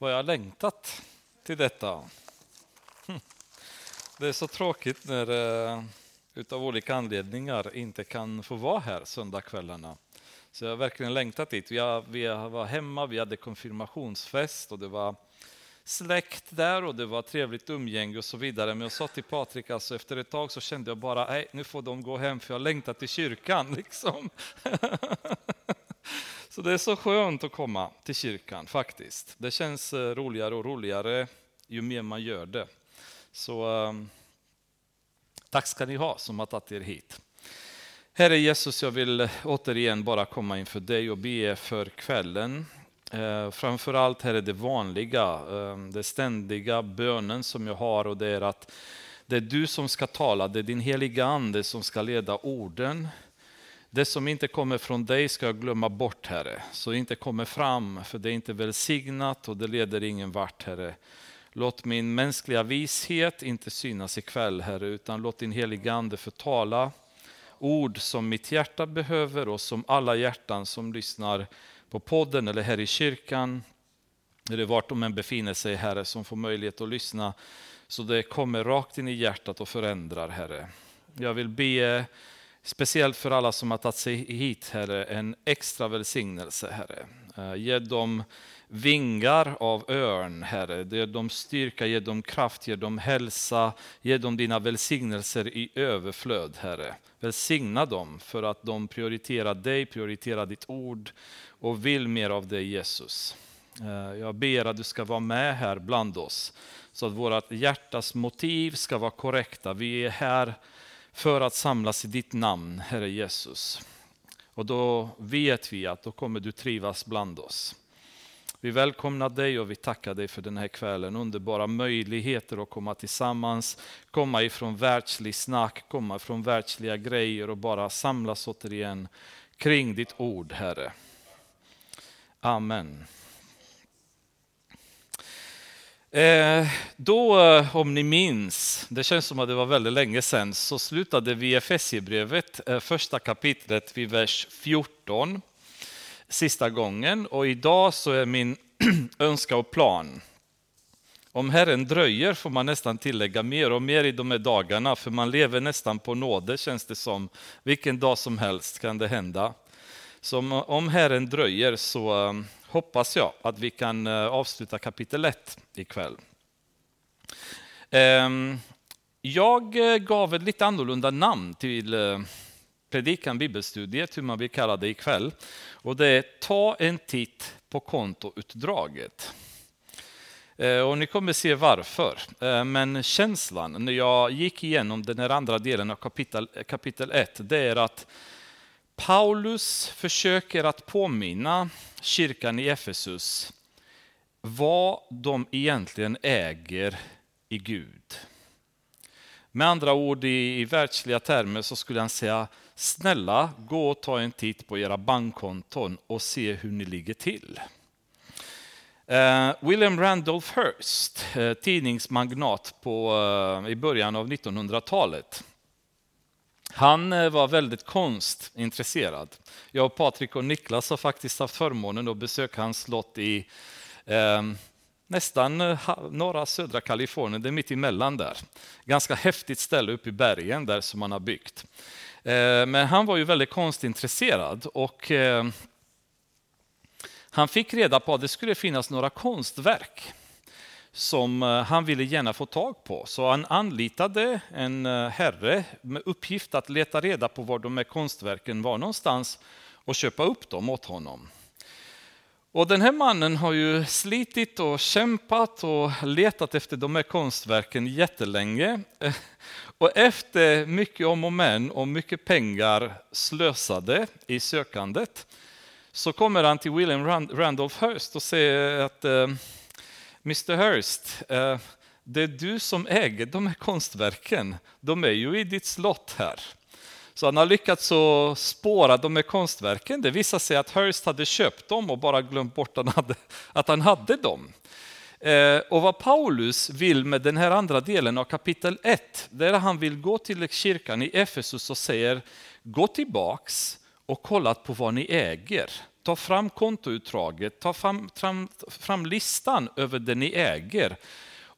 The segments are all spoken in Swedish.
vad jag har längtat till detta. Hm. Det är så tråkigt när eh, utav olika anledningar inte kan få vara här söndagskvällarna. Så jag har verkligen längtat dit. Vi, vi var hemma, vi hade konfirmationsfest och det var släkt där och det var trevligt umgänge och så vidare. Men jag sa till Patrik, alltså efter ett tag så kände jag bara, nej nu får de gå hem för jag längtar till kyrkan. Liksom så det är så skönt att komma till kyrkan faktiskt. Det känns eh, roligare och roligare ju mer man gör det. Så ehm, tack ska ni ha som har tagit er hit. Herre Jesus, jag vill återigen bara komma inför dig och be för kvällen. Eh, framförallt här är det vanliga, eh, det ständiga bönen som jag har och det är att det är du som ska tala, det är din heliga ande som ska leda orden. Det som inte kommer från dig ska jag glömma bort, Herre, så det inte kommer fram, för det är inte välsignat och det leder ingen vart, Herre. Låt min mänskliga vishet inte synas ikväll, Herre, utan låt din heliga Ande förtala ord som mitt hjärta behöver och som alla hjärtan som lyssnar på podden eller här i kyrkan, eller vart de än befinner sig, Herre, som får möjlighet att lyssna, så det kommer rakt in i hjärtat och förändrar, Herre. Jag vill be speciellt för alla som har tagit sig hit, Herre, en extra välsignelse, Herre. Eh, ge dem vingar av örn, Herre. Ge dem styrka, ge dem kraft, ge dem hälsa, ge dem dina välsignelser i överflöd, Herre. Välsigna dem för att de prioriterar dig, prioriterar ditt ord och vill mer av dig Jesus. Eh, jag ber att du ska vara med här bland oss så att vårt hjärtas motiv ska vara korrekta. Vi är här för att samlas i ditt namn, Herre Jesus. Och då vet vi att då kommer du trivas bland oss. Vi välkomnar dig och vi tackar dig för den här kvällen. Underbara möjligheter att komma tillsammans, komma ifrån världslig snack, komma ifrån världsliga grejer och bara samlas återigen kring ditt ord, Herre. Amen. Eh, då, eh, om ni minns, det känns som att det var väldigt länge sedan, så slutade vi Efesierbrevet, eh, första kapitlet vid vers 14, sista gången. Och idag så är min önskan och plan, om Herren dröjer får man nästan tillägga mer och mer i de här dagarna, för man lever nästan på nåde känns det som. Vilken dag som helst kan det hända. Så om Herren dröjer så eh, hoppas jag att vi kan eh, avsluta kapitel 1 ikväll. Ehm, jag eh, gav ett lite annorlunda namn till eh, predikan bibelstudiet, hur man vill kalla det ikväll. Och det är Ta en titt på kontoutdraget. Och ni kommer se varför. Men känslan när jag gick igenom den här andra delen av kapitel 1, det är att Paulus försöker att påminna kyrkan i Efesus vad de egentligen äger i Gud. Med andra ord i, världsliga termer så skulle han säga snälla gå och ta en titt på era bankkonton och se hur ni ligger till. Eh, William Randolph Hearst, eh, tidningsmagnat på, eh, i början av 1900-talet, han eh, var väldigt konstintresserad. Jag och Patrik och Niklas har faktiskt haft förmånen att besöka hans slott i ehm, eh, nästan norra södra Kalifornien, det är mitt emellan där. Ganska häftigt ställe uppe i bergen där som han har byggt. Eh, men han var ju väldigt konstintresserad och eh, han fick reda på att det skulle finnas några konstverk som eh, han ville gärna få tag på. Så han anlitade en eh, herre med uppgift att leta reda på var de här konstverken var någonstans och köpa upp dem åt honom. Och den här mannen har ju slitit och kämpat och letat efter de här konstverken jättelänge. Och efter mycket om och men och mycket pengar slösade i sökandet så kommer han till William Randolph Hearst och säger att eh, Mr Hurst, eh, det är du som äger de här konstverken. De är ju i ditt slott här. Så han har lyckats spåra de här konstverken. Det visar sig att Hurst hade köpt dem och bara glömt bort att han hade dem. Eh, och vad Paulus vill med den här andra delen av kapitel 1, där han vill gå till kyrkan i Efesus och säger, gå tillbaks och kolla på vad ni äger ta fram kontoutdraget, ta fram, fram, fram listan över det ni äger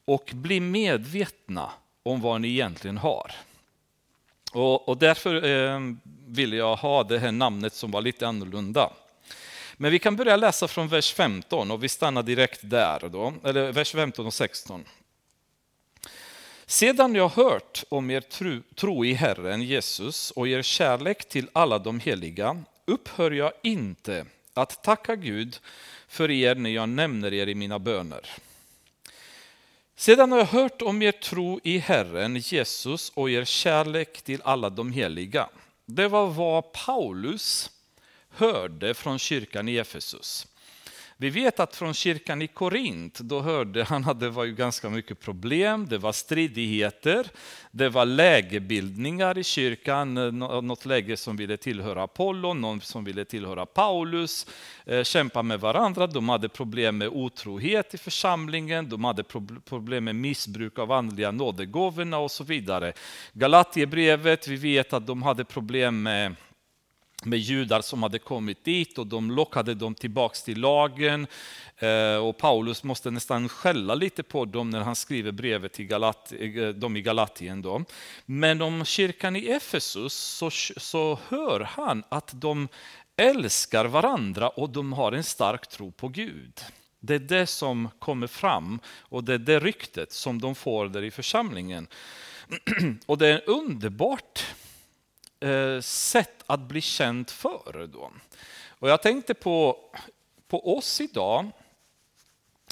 och bli medvetna om vad ni egentligen har. Och, och därför eh, vill jag ha det här namnet som var lite annorlunda. Men vi kan börja läsa från vers 15 och vi stannar direkt där. Då, eller vers 15 och 16. Sedan jag hört om er tro, tro i Herren Jesus och er kärlek till alla de heliga upphör jag inte att tacka Gud för er när jag nämner er i mina böner. Sedan har jag hört om er tro i Herren Jesus och er kärlek till alla de heliga. Det var vad Paulus hörde från kyrkan i Efesus. Vi vet att från kyrkan i Korint, då hörde han att det var ju ganska mycket problem, det var stridigheter, det var lägebildningar i kyrkan, eh, något läge som ville tillhöra Apollo, någon som ville tillhöra Paulus, eh, kämpa med varandra, de hade problem med otrohet i församlingen, de hade problem med missbruk av andliga nådegåvorna och så vidare. Galatierbrevet, vi vet att de hade problem med med judar som hade kommit dit och de lockade dem tillbaks till lagen. Eh, och Paulus måste nästan skälla lite på dem när han skriver brevet till Galat, eh, dem i Galatien. Då. Men om kyrkan i Efesus så, så hör han att de älskar varandra och de har en stark tro på Gud. Det är det som kommer fram och det är det ryktet som de får där i församlingen. Och det är underbart Eh, sätt att bli känd för. Då. Och jag tänkte på, på oss idag.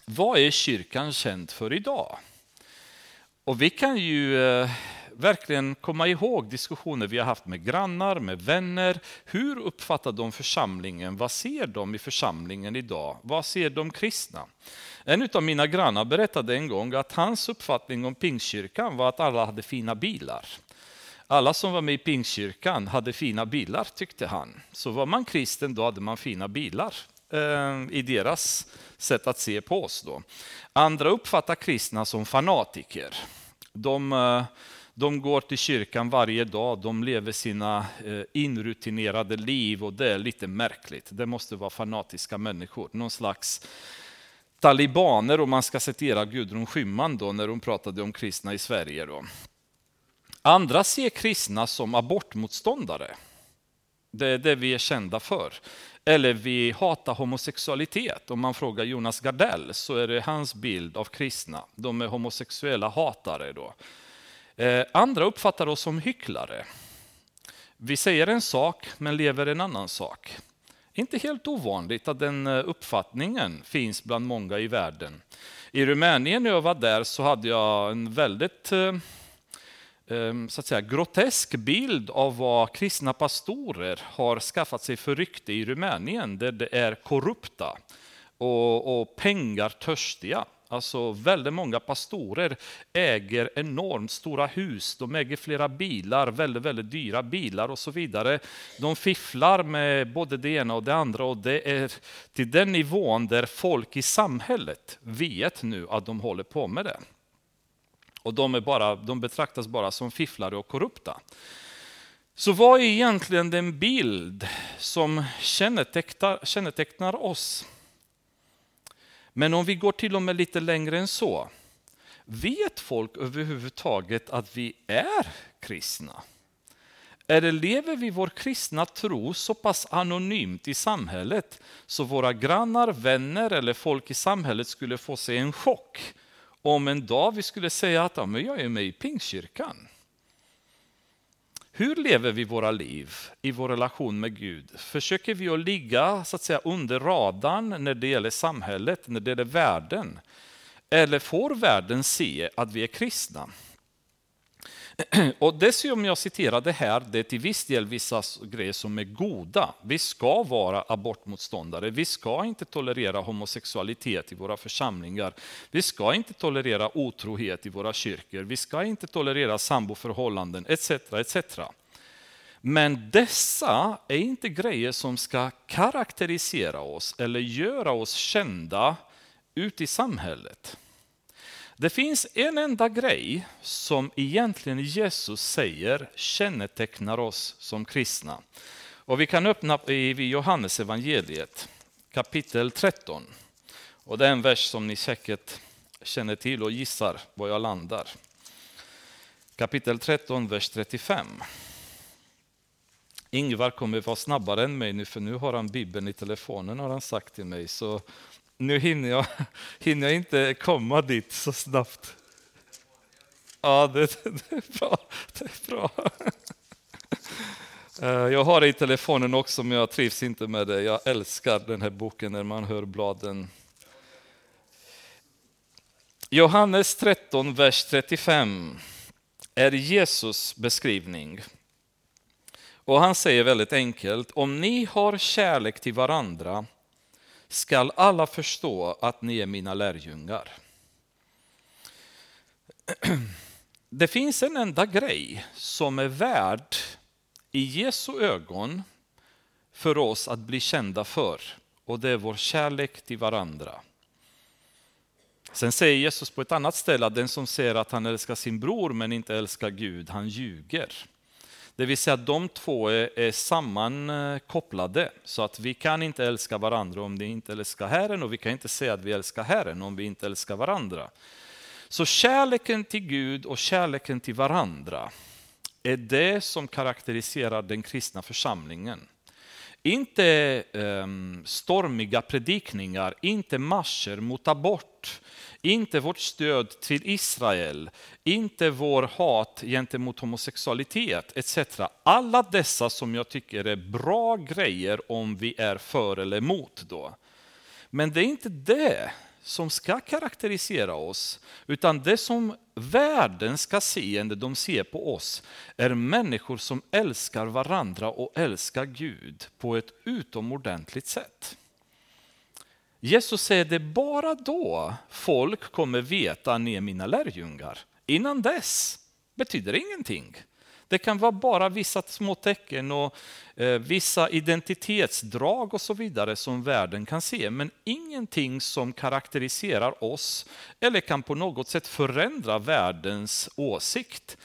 Vad är kyrkan känd för idag? Och vi kan ju eh, verkligen komma ihåg diskussioner vi har haft med grannar, med vänner. Hur uppfattar de församlingen? Vad ser de i församlingen idag? Vad ser de kristna? En av mina grannar berättade en gång att hans uppfattning om Pingstkyrkan var att alla hade fina bilar. Alla som var med i Pingstkyrkan hade fina bilar tyckte han. Så var man kristen då hade man fina bilar eh, i deras sätt att se på oss. Då. Andra uppfattar kristna som fanatiker. De, eh, de går till kyrkan varje dag, de lever sina eh, inrutinerade liv och det är lite märkligt. Det måste vara fanatiska människor, någon slags talibaner om man ska citera Gudrun Schyman då när hon pratade om kristna i Sverige. Då. Andra ser kristna som abortmotståndare. Det är det vi är kända för. Eller vi hatar homosexualitet. Om man frågar Jonas Gardell så är det hans bild av kristna. De är homosexuella hatare. Då. Eh, andra uppfattar oss som hycklare. Vi säger en sak men lever en annan sak. Inte helt ovanligt att den eh, uppfattningen finns bland många i världen. I Rumänien när jag var där så hade jag en väldigt eh, Ehm, så att säga, grotesk bild av vad kristna pastorer har skaffat sig för rykte i Rumänien, där det är korrupta och, och pengar törstiga. Alltså väldigt många pastorer äger enormt stora hus, de äger flera bilar, väldigt, väldigt dyra bilar och så vidare. De fifflar med både det ena och det andra och det är till den nivån där folk i samhället vet nu att de håller på med det. Och de, är bara, de betraktas bara som fifflare och korrupta. Så vad är egentligen den bild som kännetecknar, kännetecknar oss? Men om vi går till och med lite längre än så. Vet folk överhuvudtaget att vi är kristna? Eller lever vi vår kristna tro så pass anonymt i samhället så våra grannar, vänner eller folk i samhället skulle få sig en chock om en dag vi skulle säga att ja, men jag är med i Pingstkyrkan. Hur lever vi våra liv i vår relation med Gud? Försöker vi att ligga så att säga, under radarn när det gäller samhället, när det gäller världen? Eller får världen se att vi är kristna? Och dessutom jag citerade här, det är till viss del vissa grejer som är goda. Vi ska vara abortmotståndare, vi ska inte tolerera homosexualitet i våra församlingar. Vi ska inte tolerera otrohet i våra kyrkor, vi ska inte tolerera samboförhållanden etc. etc. Men dessa är inte grejer som ska karaktärisera oss eller göra oss kända ute i samhället. Det finns en enda grej som egentligen Jesus säger kännetecknar oss som kristna. Och vi kan öppna i Johannes evangeliet kapitel 13. Och det är en vers som ni säkert känner till och gissar var jag landar. Kapitel 13, vers 35. Ingvar kommer vara snabbare än mig nu, för nu har han Bibeln i telefonen har han sagt till mig. Så nu hinner jag, hinner jag inte komma dit så snabbt. Ja, det, det är bra. Det är bra. Eh, jag har det i telefonen också, men jag trivs inte med det. Jag älskar den här boken när man hör bladen. Johannes 13, vers 35 är Jesus beskrivning. Och han säger väldigt enkelt, om ni har kärlek till varandra skall alla förstå att ni är mina lärjungar. Det finns en enda grej som är värd i Jesu ögon för oss att bli kända för och det är vår kärlek till varandra. Sen säger Jesus på ett annat ställe att den som säger att han älskar sin bror men inte älskar Gud, han ljuger. Det vill säga att de två är, är sammankopplade, eh, så att vi kan inte älska varandra om vi inte älskar Herren och vi kan inte säga att vi älskar Herren om vi inte älskar varandra. Så kärleken till Gud och kärleken till varandra är det som karaktäriserar den kristna församlingen. Inte um, stormiga predikningar, inte marscher mot abort, inte vårt stöd till Israel, inte vår hat gentemot homosexualitet etc. Alla dessa som jag tycker är bra grejer om vi är för eller emot. Då. Men det är inte det som ska karaktärisera oss, utan det som världen ska se när de ser på oss är människor som älskar varandra och älskar Gud på ett utomordentligt sätt. Jesus säger det bara då folk kommer veta att ni är mina lärjungar. Innan dess betyder det ingenting. Det kan vara bara vissa små tecken och eh, vissa identitetsdrag och så vidare som världen kan se, men ingenting som karaktäriserar oss eller kan på något sätt förändra världens åsikt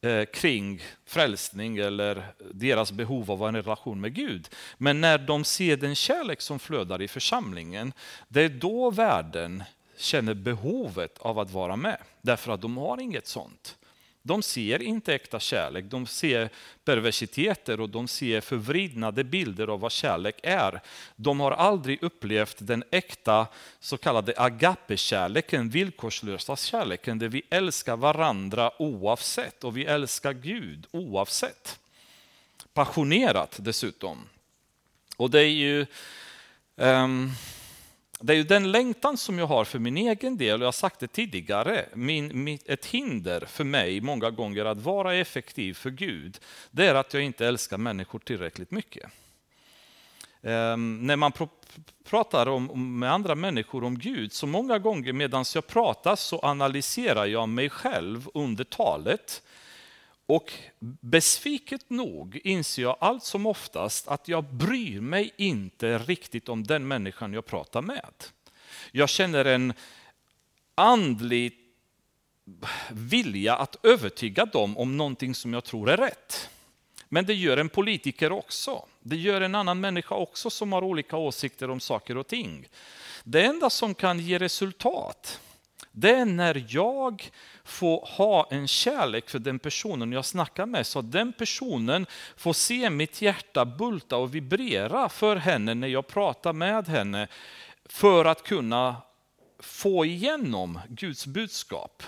eh, kring frälsning eller deras behov av en relation med Gud. Men när de ser den kärlek som flödar i församlingen, det är då världen känner behovet av att vara med, därför att de har inget sånt. De ser inte äkta kärlek, de ser perversiteter och de ser förvridnade bilder av vad kärlek är. De har aldrig upplevt den äkta så kallade agape-kärleken, villkorslösa kärleken, där vi älskar varandra oavsett och vi älskar Gud oavsett. Passionerat dessutom. Och det är ju um, det är ju den längtan som jag har för min egen del, och jag har sagt det tidigare, min, ett hinder för mig många gånger att vara effektiv för Gud, det är att jag inte älskar människor tillräckligt mycket. Um, när man pr pratar om, med andra människor om Gud, så många gånger medan jag pratar så analyserar jag mig själv under talet. Och besviket nog inser jag allt som oftast att jag bryr mig inte riktigt om den människan jag pratar med. Jag känner en andlig vilja att övertyga dem om någonting som jag tror är rätt. Men det gör en politiker också. Det gör en annan människa också som har olika åsikter om saker och ting. Det enda som kan ge resultat, det är när jag få ha en kärlek för den personen jag snackar med, så att den personen får se mitt hjärta bulta och vibrera för henne när jag pratar med henne, för att kunna få igenom Guds budskap.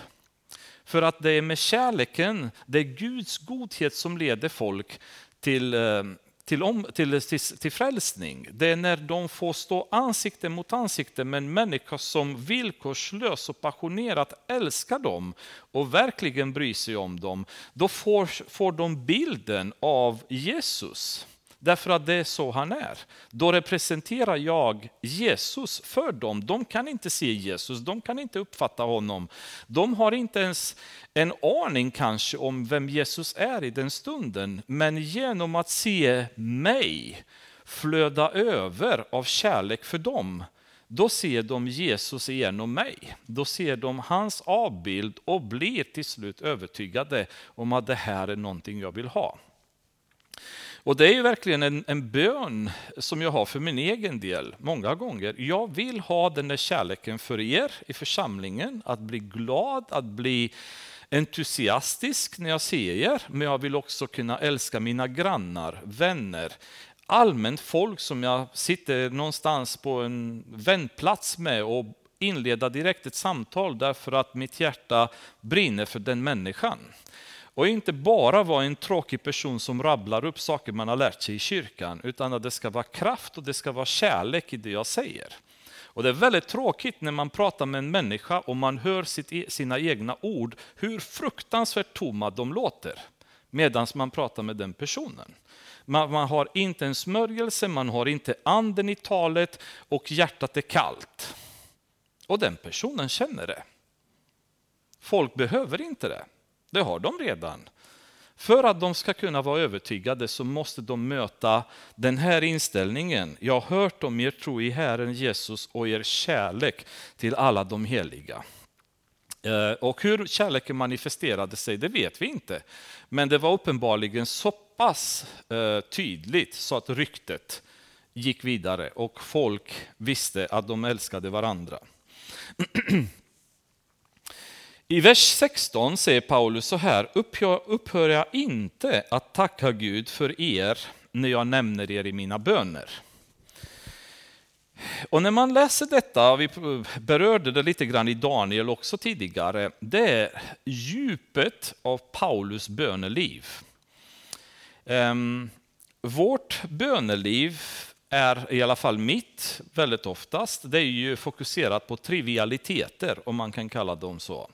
För att det är med kärleken, det är Guds godhet som leder folk till eh, till, om, till, till, till frälsning. Det är när de får stå ansikte mot ansikte med en människa som villkorslöst och passionerat älskar dem och verkligen bryr sig om dem. Då får, får de bilden av Jesus. Därför att det är så han är. Då representerar jag Jesus för dem. De kan inte se Jesus, de kan inte uppfatta honom. De har inte ens en aning kanske om vem Jesus är i den stunden. Men genom att se mig flöda över av kärlek för dem, då ser de Jesus genom mig. Då ser de hans avbild och blir till slut övertygade om att det här är någonting jag vill ha. Och det är ju verkligen en, en bön som jag har för min egen del många gånger. Jag vill ha den där kärleken för er i församlingen, att bli glad, att bli entusiastisk när jag ser er, men jag vill också kunna älska mina grannar, vänner, allmänt folk som jag sitter någonstans på en vändplats med och inleda direkt ett samtal därför att mitt hjärta brinner för den människan. Och inte bara vara en tråkig person som rabblar upp saker man har lärt sig i kyrkan, utan att det ska vara kraft och det ska vara kärlek i det jag säger. Och Det är väldigt tråkigt när man pratar med en människa och man hör sitt, e- sina egna ord, hur fruktansvärt tomma de låter, medan man pratar med den personen. Man, man har inte en smörjelse, man har inte anden i talet och hjärtat är kallt. Och den personen känner det. Folk behöver inte det. Det har de redan. För att de ska kunna vara övertygade så måste de möta den här inställningen. Jag har hört om er tro i Herren Jesus och er kärlek till alla de heliga. Eh, och hur kärleken manifesterade sig, det vet vi inte. Men det var uppenbarligen så pass eh, tydligt så att ryktet gick vidare och folk visste att de älskade varandra. I vers 16 säger Paulus så här, upphör jag inte att tacka Gud för er när jag nämner er i mina böner. Och när man läser detta, vi berörde det lite grann i Daniel också tidigare, det är djupet av Paulus böneliv. Ehm, vårt böneliv är i alla fall mitt väldigt oftast, det är ju fokuserat på trivialiteter, om man kan kalla dem så.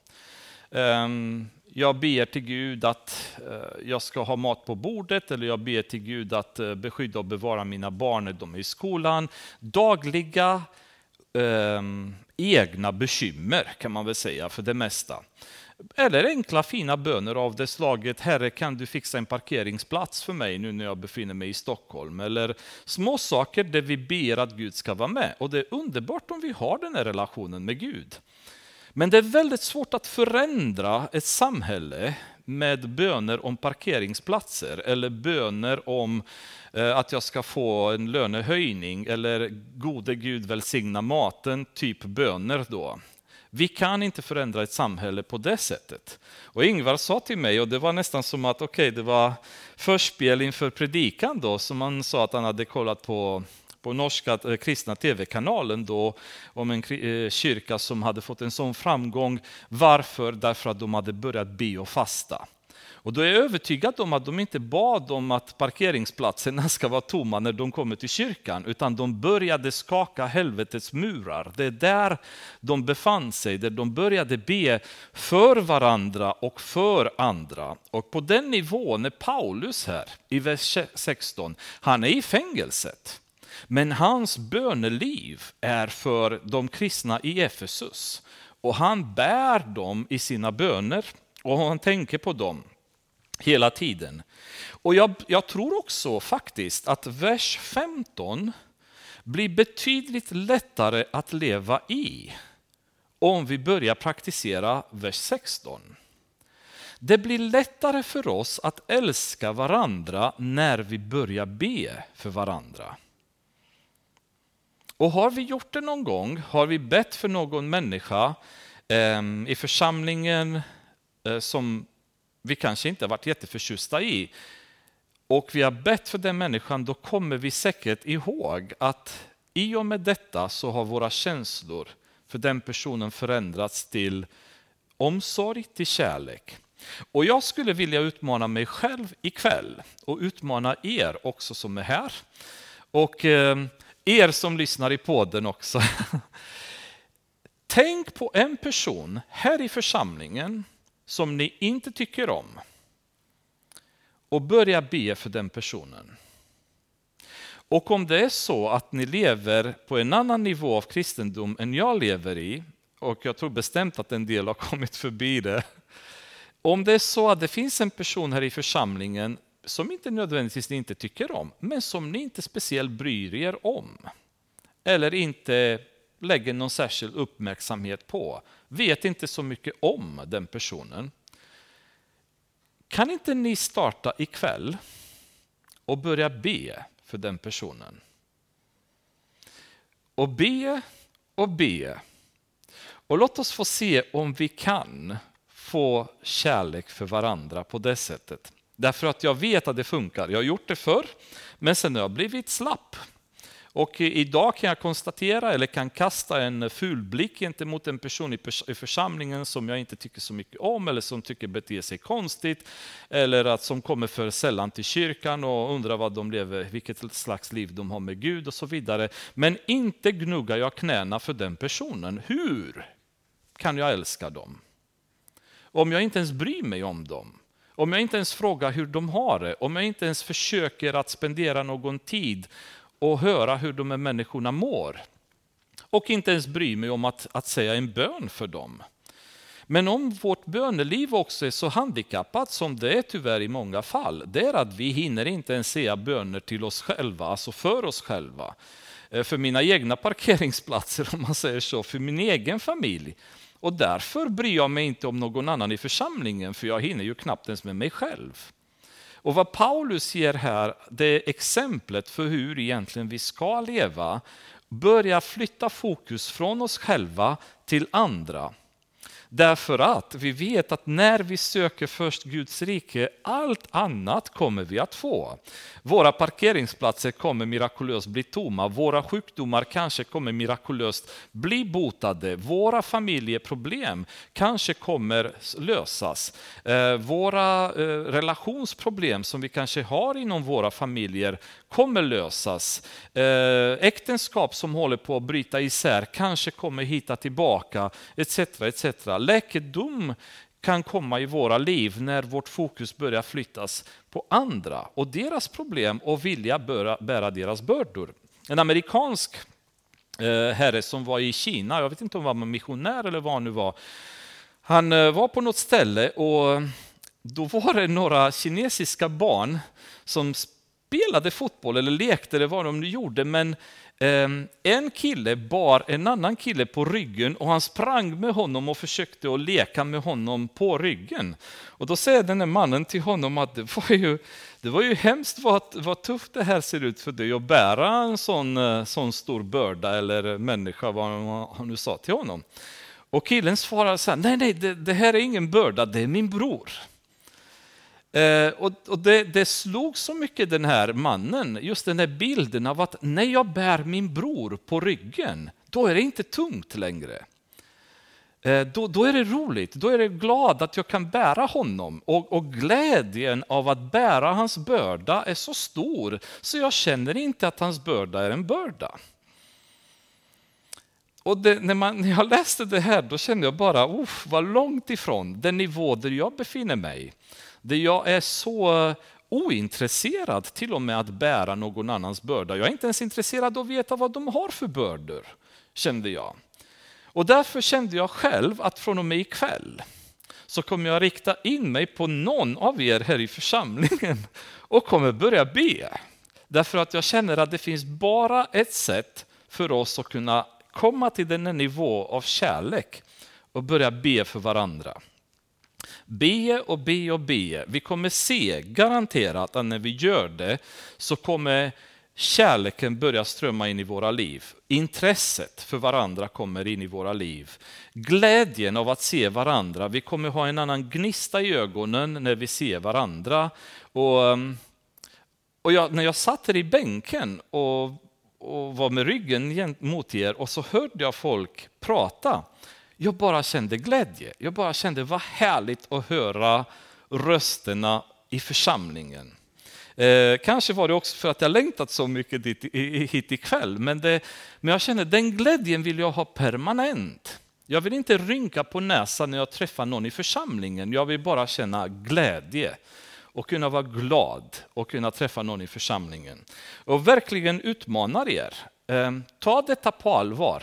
Ehm, jag ber till Gud att eh, jag ska ha mat på bordet, eller jag ber till Gud att eh, beskydda och bevara mina barn när de är i skolan. Dagliga ehm, egna bekymmer kan man väl säga för det mesta. Eller enkla fina böner av det slaget, Herre kan du fixa en parkeringsplats för mig nu när jag befinner mig i Stockholm? Eller små saker där vi ber att Gud ska vara med. Och det är underbart om vi har den här relationen med Gud. Men det är väldigt svårt att förändra ett samhälle med böner om parkeringsplatser eller böner om eh, att jag ska få en lönehöjning eller gode Gud välsigna maten, typ böner då. Vi kan inte förändra ett samhälle på det sättet. Och Ingvar sa till mig, och det var nästan som att okay, det var förspel inför predikan då, som han sa att han hade kollat på på norska eh, kristna tv-kanalen då om en eh, kyrka som hade fått en sån framgång. Varför? Därför att de hade börjat be och fasta. Och då är jag övertygad om att de inte bad om att parkeringsplatserna ska vara tomma när de kommer till kyrkan, utan de började skaka helvetets murar. Det är där de befann sig, där de började be för varandra och för andra. Och på den nivån är Paulus här i vers 16, han är i fängelset. Men hans böneliv är för de kristna i Efesus. Och han bär dem i sina böner och han tänker på dem hela tiden. Och jag, jag tror också faktiskt att vers 15 blir betydligt lättare att leva i om vi börjar praktisera vers 16. Det blir lättare för oss att älska varandra när vi börjar be för varandra. Och har vi gjort det någon gång, har vi bett för någon människa eh, i församlingen eh, som vi kanske inte har varit jätteförtjusta i, och vi har bett för den människan, då kommer vi säkert ihåg att i och med detta så har våra känslor för den personen förändrats till omsorg, till kärlek. Och jag skulle vilja utmana mig själv ikväll och utmana er också som är här. Och eh, er som lyssnar i podden också. Tänk på en person här i församlingen som ni inte tycker om och börja be för den personen. Och om det är så att ni lever på en annan nivå av kristendom än jag lever i, och jag tror bestämt att en del har kommit förbi det. Om det är så att det finns en person här i församlingen som inte nödvändigtvis ni inte tycker om, men som ni inte speciellt bryr er om. Eller inte lägger någon särskild uppmärksamhet på. Vet inte så mycket om den personen. Kan inte ni starta ikväll och börja be för den personen. Och be och be. Och låt oss få se om vi kan få kärlek för varandra på det sättet. Därför att jag vet att det funkar. Jag har gjort det förr, men sen har jag blivit slapp. Och idag kan jag konstatera, eller kan kasta en ful blick gentemot en person i församlingen som jag inte tycker så mycket om, eller som tycker beter sig konstigt, eller att som kommer för sällan till kyrkan och undrar vad de lever, vilket slags liv de har med Gud och så vidare. Men inte gnuggar jag knäna för den personen. Hur kan jag älska dem? Om jag inte ens bryr mig om dem? Om jag inte ens frågar hur de har det, om jag inte ens försöker att spendera någon tid och höra hur de här människorna mår. Och inte ens bry mig om att, att säga en bön för dem. Men om vårt böneliv också är så handikappat som det är tyvärr i många fall, det är att vi hinner inte ens säga böner till oss själva, alltså för oss själva. Eh, för mina egna parkeringsplatser, om man säger så, för min egen familj. Och därför bryr jag mig inte om någon annan i församlingen, för jag hinner ju knappt ens med mig själv. Och vad Paulus ger här, det är exemplet för hur egentligen vi ska leva, börja flytta fokus från oss själva till andra. Därför att vi vet att när vi söker först Guds rike, allt annat kommer vi att få. Våra parkeringsplatser kommer mirakulöst bli tomma, våra sjukdomar kanske kommer mirakulöst bli botade, våra familjeproblem kanske kommer lösas. Eh, våra eh, relationsproblem som vi kanske har inom våra familjer kommer lösas. Eh, äktenskap som håller på att bryta isär kanske kommer hitta tillbaka, etc. etc. Läkedom kan komma i våra liv när vårt fokus börjar flyttas på andra och deras problem och vilja bära deras bördor. En amerikansk eh, herre som var i Kina, jag vet inte om han var missionär eller vad han nu var, han eh, var på något ställe och då var det några kinesiska barn som spelade fotboll eller lekte eller vad de nu gjorde, men Ehm, en kille bar en annan kille på ryggen och han sprang med honom och försökte att leka med honom på ryggen. Och då säger den här mannen till honom att det var ju, det var ju hemskt vad, vad tufft det här ser ut för dig att bära en sån, eh, sån stor börda eller människa, vad han nu sa till honom. Och killen svarar så här, nej, nej, det, det här är ingen börda, det är min bror. Eh, och, och det, det, slog så mycket den här mannen, just den här bilden av att när jag bär min bror på ryggen, då är det inte tungt längre. Eh, då, då, är det roligt, då är det glad att jag kan bära honom och, och, glädjen av att bära hans börda är så stor så jag känner inte att hans börda är en börda. Och det, när, man, när jag läste det här då kände jag bara, vad långt ifrån den nivå där jag befinner mig där jag är så ointresserad till och med att bära någon annans börda. Jag är inte ens intresserad av att veta vad de har för bördor, kände jag. Och därför kände jag själv att från och med ikväll så kommer jag rikta in mig på någon av er här i församlingen och kommer börja be. Därför att jag känner att det finns bara ett sätt för oss att kunna komma till denna nivå av kärlek och börja be för varandra. Be och be och be. Vi kommer se garanterat att när vi gör det så kommer kärleken börja strömma in i våra liv. Intresset för varandra kommer in i våra liv. Glädjen av att se varandra. Vi kommer ha en annan gnista i ögonen när vi ser varandra. Och, mm, och jag, när jag satt här i bänken och, och var med ryggen mot er och så hörde jag folk prata jag bara kände glädje. Jag bara kände vad härligt att höra rösterna i församlingen. Eh, kanske var det också för att jag längtat så mycket dit, hit ikväll, men, det, men jag kände den glädjen vill jag ha permanent. Jag vill inte rynka på näsan när jag träffar någon i församlingen, jag vill bara känna glädje och kunna vara glad och kunna träffa någon i församlingen. Och verkligen utmanar er. Eh, ta detta på allvar.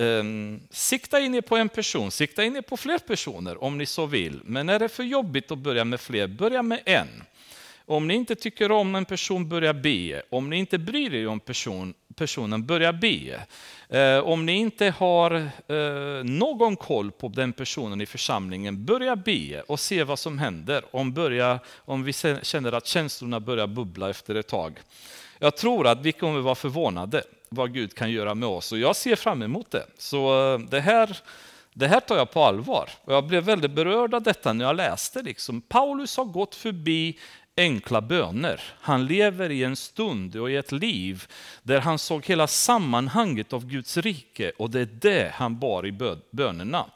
Um, sikta in er på en person, sikta in er på fler personer om ni så vill. Men är det för jobbigt att börja med fler, börja med en. Om ni inte tycker om en person, börja be. Om ni inte bryr er om person, personen, börja be. Uh, om ni inte har uh, någon koll på den personen i församlingen, börja be och se vad som händer. Om, börja, om vi känner att känslorna börjar bubbla efter ett tag. Jag tror att vi kommer vara förvånade vad Gud kan göra med oss och jag ser fram emot det. Så eh, det här, det här tar jag på allvar. Och jag blev väldigt berörd av detta när jag läste. Liksom. Paulus har gått förbi enkla böner. Han lever i en stund och i ett liv där han såg hela sammanhanget av Guds rike och det är det han bar i bönerna.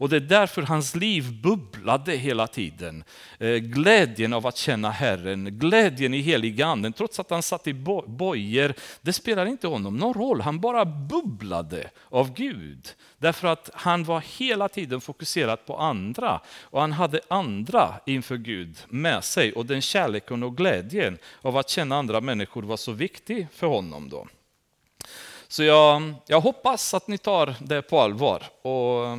Och det är därför hans liv bubblade hela tiden. Eh, glädjen av att känna Herren, glädjen i heliga anden, trots att han satt i bojor, det spelar inte honom någon roll. Han bara bubblade av Gud. Därför att han var hela tiden fokuserad på andra och han hade andra inför Gud med sig och den kärleken och glädjen av att känna andra människor var så viktig för honom. då. Så jag, jag hoppas att ni tar det på allvar och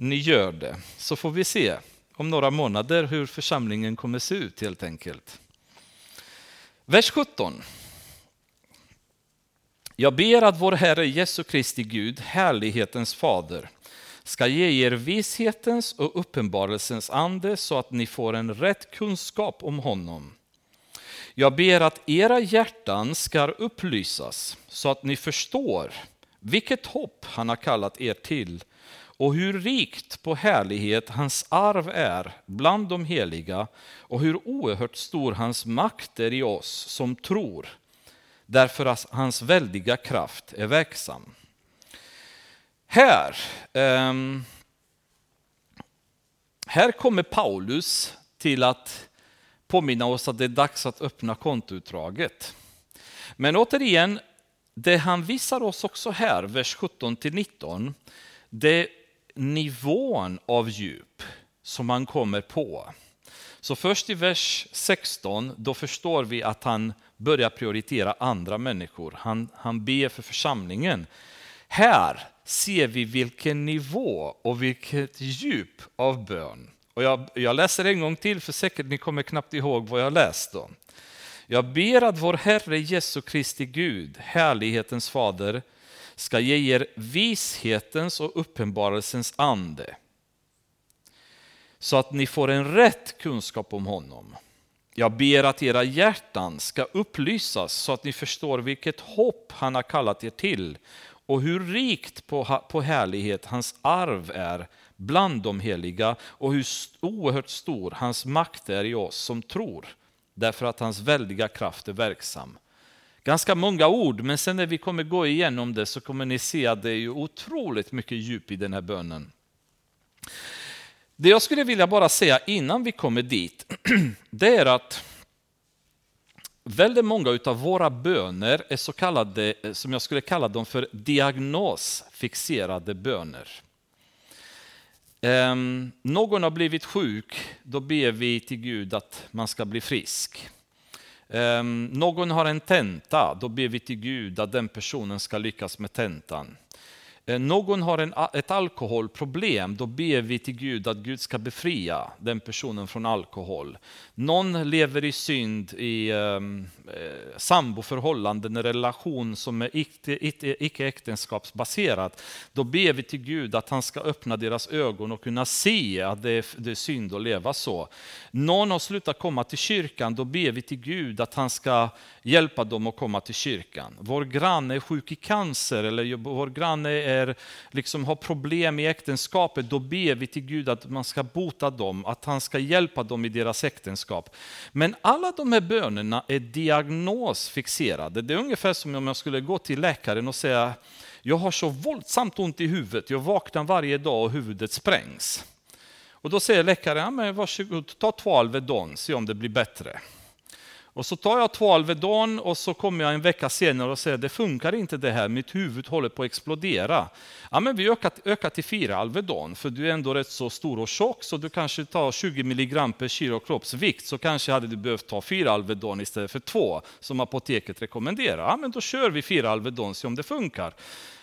ni gör det. Så får vi se om några månader hur församlingen kommer se ut helt enkelt. Vers 17. Jag ber att vår Herre Jesu Kristi Gud, härlighetens fader, ska ge er vishetens och uppenbarelsens ande så att ni får en rätt kunskap om honom. Jag ber att era hjärtan ska upplysas så att ni förstår vilket hopp han har kallat er till och hur rikt på härlighet hans arv är bland de heliga och hur oerhört stor hans makt är i oss som tror, därför att hans väldiga kraft är verksam. Här, ehm, här kommer Paulus till att påminna oss att det är dags att öppna kontoutdraget. Men återigen, det han visar oss också här, vers 17 19, det nivån av djup som han kommer på. Så först i vers 16, då förstår vi att han börjar prioritera andra människor. Han, han ber för församlingen. Här ser vi vilken nivå och vilket djup av bön. Och jag, jag läser en gång till, för säkert ni kommer knappt ihåg vad jag läst. Då. Jag ber att vår Herre Jesu Kristi Gud, härlighetens fader, ska ge er vishetens och uppenbarelsens ande så att ni får en rätt kunskap om honom. Jag ber att era hjärtan ska upplysas så att ni förstår vilket hopp han har kallat er till och hur rikt på, på härlighet hans arv är bland de heliga och hur oerhört stor hans makt är i oss som tror, därför att hans väldiga kraft är verksam. Ganska många ord, men sen när vi kommer gå igenom det så kommer ni se att det är otroligt mycket djup i den här bönen. Det jag skulle vilja bara säga innan vi kommer dit, det är att väldigt många av våra böner är så kallade, som jag skulle kalla dem för diagnosfixerade böner. Um, någon har blivit sjuk, då ber vi till Gud att man ska bli frisk. Um, någon har en tenta, då ber vi till Gud att den personen ska lyckas med tentan. Eh, någon har en, ett alkoholproblem, då ber vi till Gud att Gud ska befria den personen från alkohol. Någon lever i synd i ehm, eh, samboförhållanden, en relation som är icke äktenskapsbaserad. Då ber vi till Gud att han ska öppna deras ögon och kunna se att det är, det är synd att leva så. Någon har slutat komma till kyrkan, då ber vi till Gud att han ska hjälpa dem att komma till kyrkan. Vår granne är sjuk i cancer eller vår granne är, liksom, har problem i äktenskapet, då ber vi till Gud att man ska bota dem, att han ska hjälpa dem i deras äktenskap. Men alla de här bönerna är diagnosfixerade. Det är ungefär som om jag skulle gå till läkaren och säga, jag har så våldsamt ont i huvudet, jag vaknar varje dag och huvudet sprängs. Och då säger läkaren, ja, men varsågod, ta två Alvedon, se om det blir bättre. Och så tar jag två Alvedon och så kommer jag en vecka senare och säger det funkar inte det här, mitt huvud håller på att explodera. Ja, men vi ökar, ökar till fyra Alvedon, för du är ändå rätt så stor och tjock, så du kanske tar 20 milligram per kilo kroppsvikt, så kanske hade du behövt ta fyra Alvedon istället för två, som apoteket rekommenderar. Ja, men då kör vi fyra Alvedon, se om det funkar.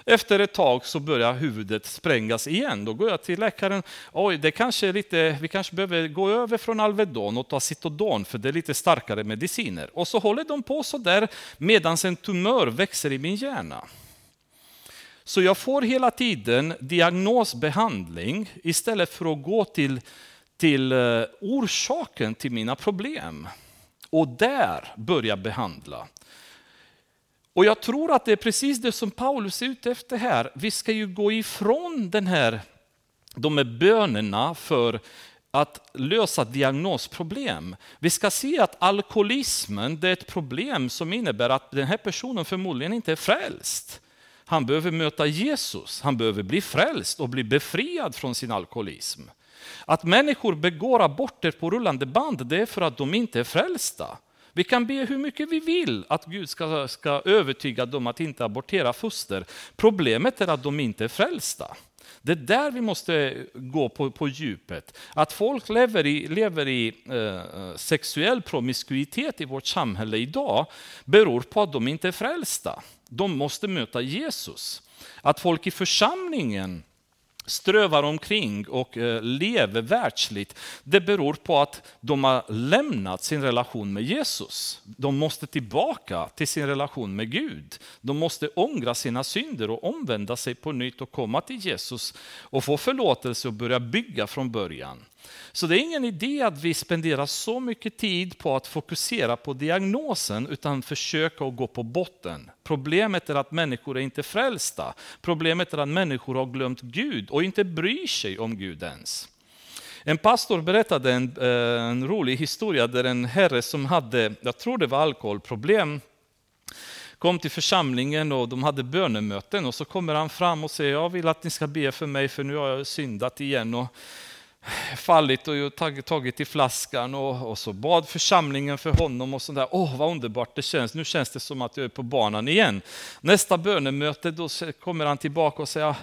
Efter ett tag så börjar huvudet sprängas igen. Då går jag till läkaren. Oj, det kanske är lite, vi kanske behöver gå över från Alvedon och ta Citodon för det är lite starkare mediciner. Och så håller de på så där medan en tumör växer i min hjärna. Så jag får hela tiden diagnosbehandling istället för att gå till, till eh, orsaken till mina problem. Och där börja behandla. Och jag tror att det är precis det som Paulus är ute efter här. Vi ska ju gå ifrån den här, de här bönerna för att lösa diagnosproblem. Vi ska se att alkoholismen det är ett problem som innebär att den här personen förmodligen inte är frälst. Han behöver möta Jesus, han behöver bli frälst och bli befriad från sin alkoholism. Att människor begår aborter på rullande band, det är för att de inte är frälsta. Vi kan be hur mycket vi vill att Gud ska, ska övertyga dem att inte abortera foster. Problemet är att de inte är frälsta. Det är där vi måste gå på, på djupet. Att folk lever i, lever i eh, sexuell promiskuitet i vårt samhälle idag beror på att de inte är frälsta. De måste möta Jesus. Att folk i församlingen strövar omkring och eh, lever världsligt, det beror på att de har lämnat sin relation med Jesus. De måste tillbaka till sin relation med Gud. De måste ångra sina synder och omvända sig på nytt och komma till Jesus och få förlåtelse och börja bygga från början. Så det är ingen idé att vi spenderar så mycket tid på att fokusera på diagnosen utan försöka att gå på botten. Problemet är att människor är inte frälsta. Problemet är att människor har glömt Gud och inte bryr sig om Gud ens. En pastor berättade en, eh, en rolig historia där en herre som hade, jag tror det var alkoholproblem, kom till församlingen och de hade bönemöten och så kommer han fram och säger jag vill att ni ska be för mig för nu har jag syndat igen. Och fallit och tagit, i flaskan och, och, så bad församlingen för honom och sådär. Åh, vad underbart det känns. Nu känns det som att jag är på banan igen. Nästa bönemöte då kommer han tillbaka och säger ah,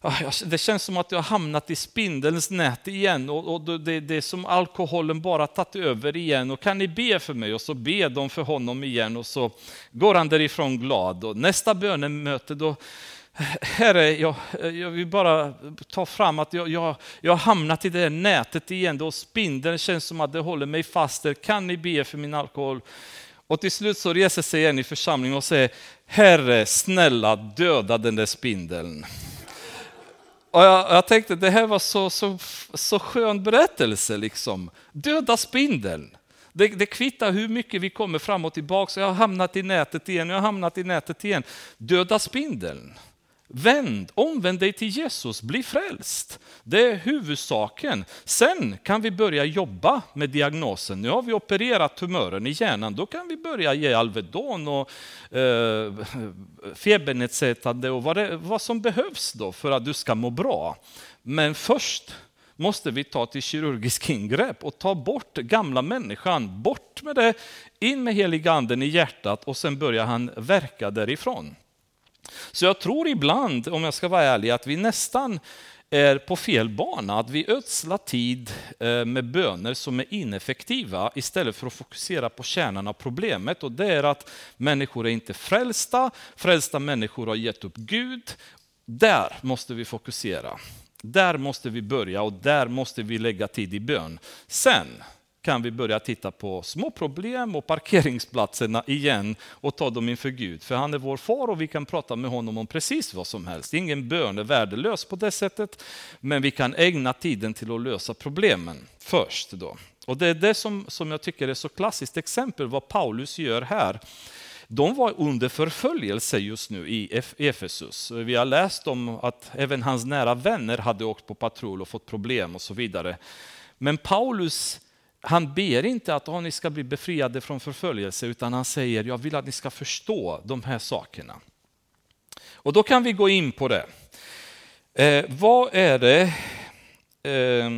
ah, det känns som att jag har hamnat i spindelns nät igen och, och det, det är som alkoholen bara tagit över igen. Och kan ni be för mig? Och så ber de för honom igen och så går han därifrån glad. Och nästa bönemöte då Herre, jag, jag vill bara ta fram att jag, jag, jag har hamnat i det här nätet igen. Då spindeln känns som att det håller mig fast där. Kan ni be för min alkohol? Och till slut så reser sig en i församlingen och säger, Herre, snälla döda den där spindeln. Och jag, jag tänkte, det här var så, så, så skön berättelse, liksom. Döda spindeln. Det, det kvittar hur mycket vi kommer fram och tillbaka. Jag har hamnat i nätet igen, jag har hamnat i nätet igen. Döda spindeln. Vänd, omvänd dig till Jesus, bli frälst. Det är huvudsaken. Sen kan vi börja jobba med diagnosen. Nu har vi opererat tumören i hjärnan, då kan vi börja ge Alvedon och eh, febernedsättande och vad, det, vad som behövs då för att du ska må bra. Men först måste vi ta till kirurgisk ingrepp och ta bort gamla människan. Bort med det, in med heliganden i hjärtat och sen börjar han verka därifrån. Så jag tror ibland, om jag ska vara ärlig, att vi nästan är på fel bana, att vi ödslar tid eh, med böner som är ineffektiva istället för att fokusera på kärnan av problemet. Och det är att människor är inte frälsta, frälsta människor har gett upp Gud. Där måste vi fokusera. Där måste vi börja och där måste vi lägga tid i bön. Sen kan vi börja titta på små problem och parkeringsplatserna igen och ta dem inför Gud. För han är vår far och vi kan prata med honom om precis vad som helst. Ingen bön är värdelös på det sättet, men vi kan ägna tiden till att lösa problemen först. Då. Och Det är det som, som jag tycker är så klassiskt exempel vad Paulus gör här. De var under förföljelse just nu i Efesus. Vi har läst om att även hans nära vänner hade åkt på patrull och fått problem och så vidare. Men Paulus han ber inte att oh, ni ska bli befriade från förföljelse, utan han säger jag vill att ni ska förstå de här sakerna. Och då kan vi gå in på det. Eh, vad är det eh,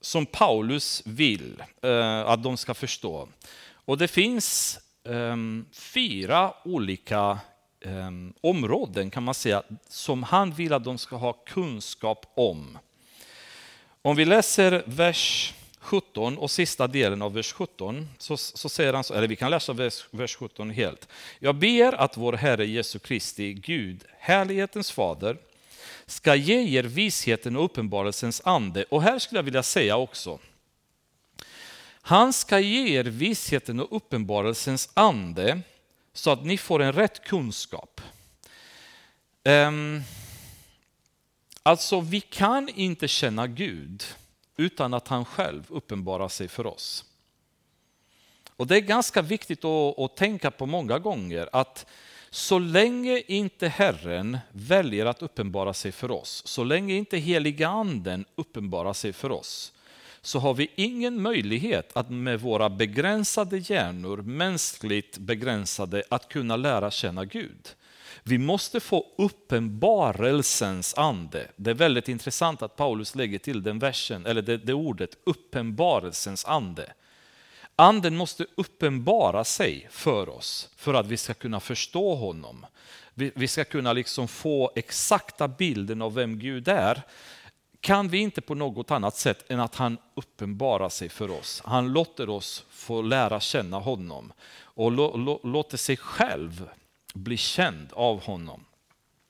som Paulus vill eh, att de ska förstå? Och det finns ehm, fyra olika ehm, områden kan man säga som han vill att de ska ha kunskap om. Om vi läser vers 17 och sista delen av vers 17 så, så säger han, så, eller vi kan läsa vers, vers 17 helt. Jag ber att vår Herre Jesu Kristi Gud, härlighetens fader, ska ge er visheten och uppenbarelsens ande. Och här skulle jag vilja säga också, han ska ge er visheten och uppenbarelsens ande så att ni får en rätt kunskap. Um, alltså, vi kan inte känna Gud utan att han själv uppenbarar sig för oss. Och Det är ganska viktigt att, att tänka på många gånger att så länge inte Herren väljer att uppenbara sig för oss, så länge inte heliga anden uppenbarar sig för oss, så har vi ingen möjlighet att med våra begränsade hjärnor, mänskligt begränsade, att kunna lära känna Gud. Vi måste få uppenbarelsens ande. Det är väldigt intressant att Paulus lägger till den versen, eller det, det ordet, uppenbarelsens ande. Anden måste uppenbara sig för oss för att vi ska kunna förstå honom. Vi, vi ska kunna liksom få exakta bilden av vem Gud är kan vi inte på något annat sätt än att han uppenbarar sig för oss. Han låter oss få lära känna honom och låter sig själv bli känd av honom.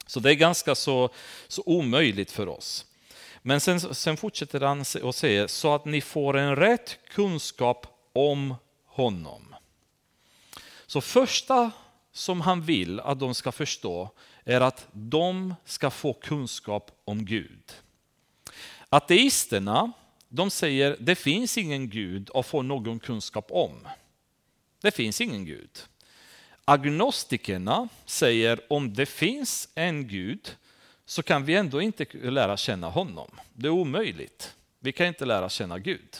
Så det är ganska så, så omöjligt för oss. Men sen, sen fortsätter han och säger så att ni får en rätt kunskap om honom. Så första som han vill att de ska förstå är att de ska få kunskap om Gud. Ateisterna de säger det finns ingen Gud att få någon kunskap om. Det finns ingen Gud. Agnostikerna säger om det finns en Gud så kan vi ändå inte lära känna honom. Det är omöjligt. Vi kan inte lära känna Gud.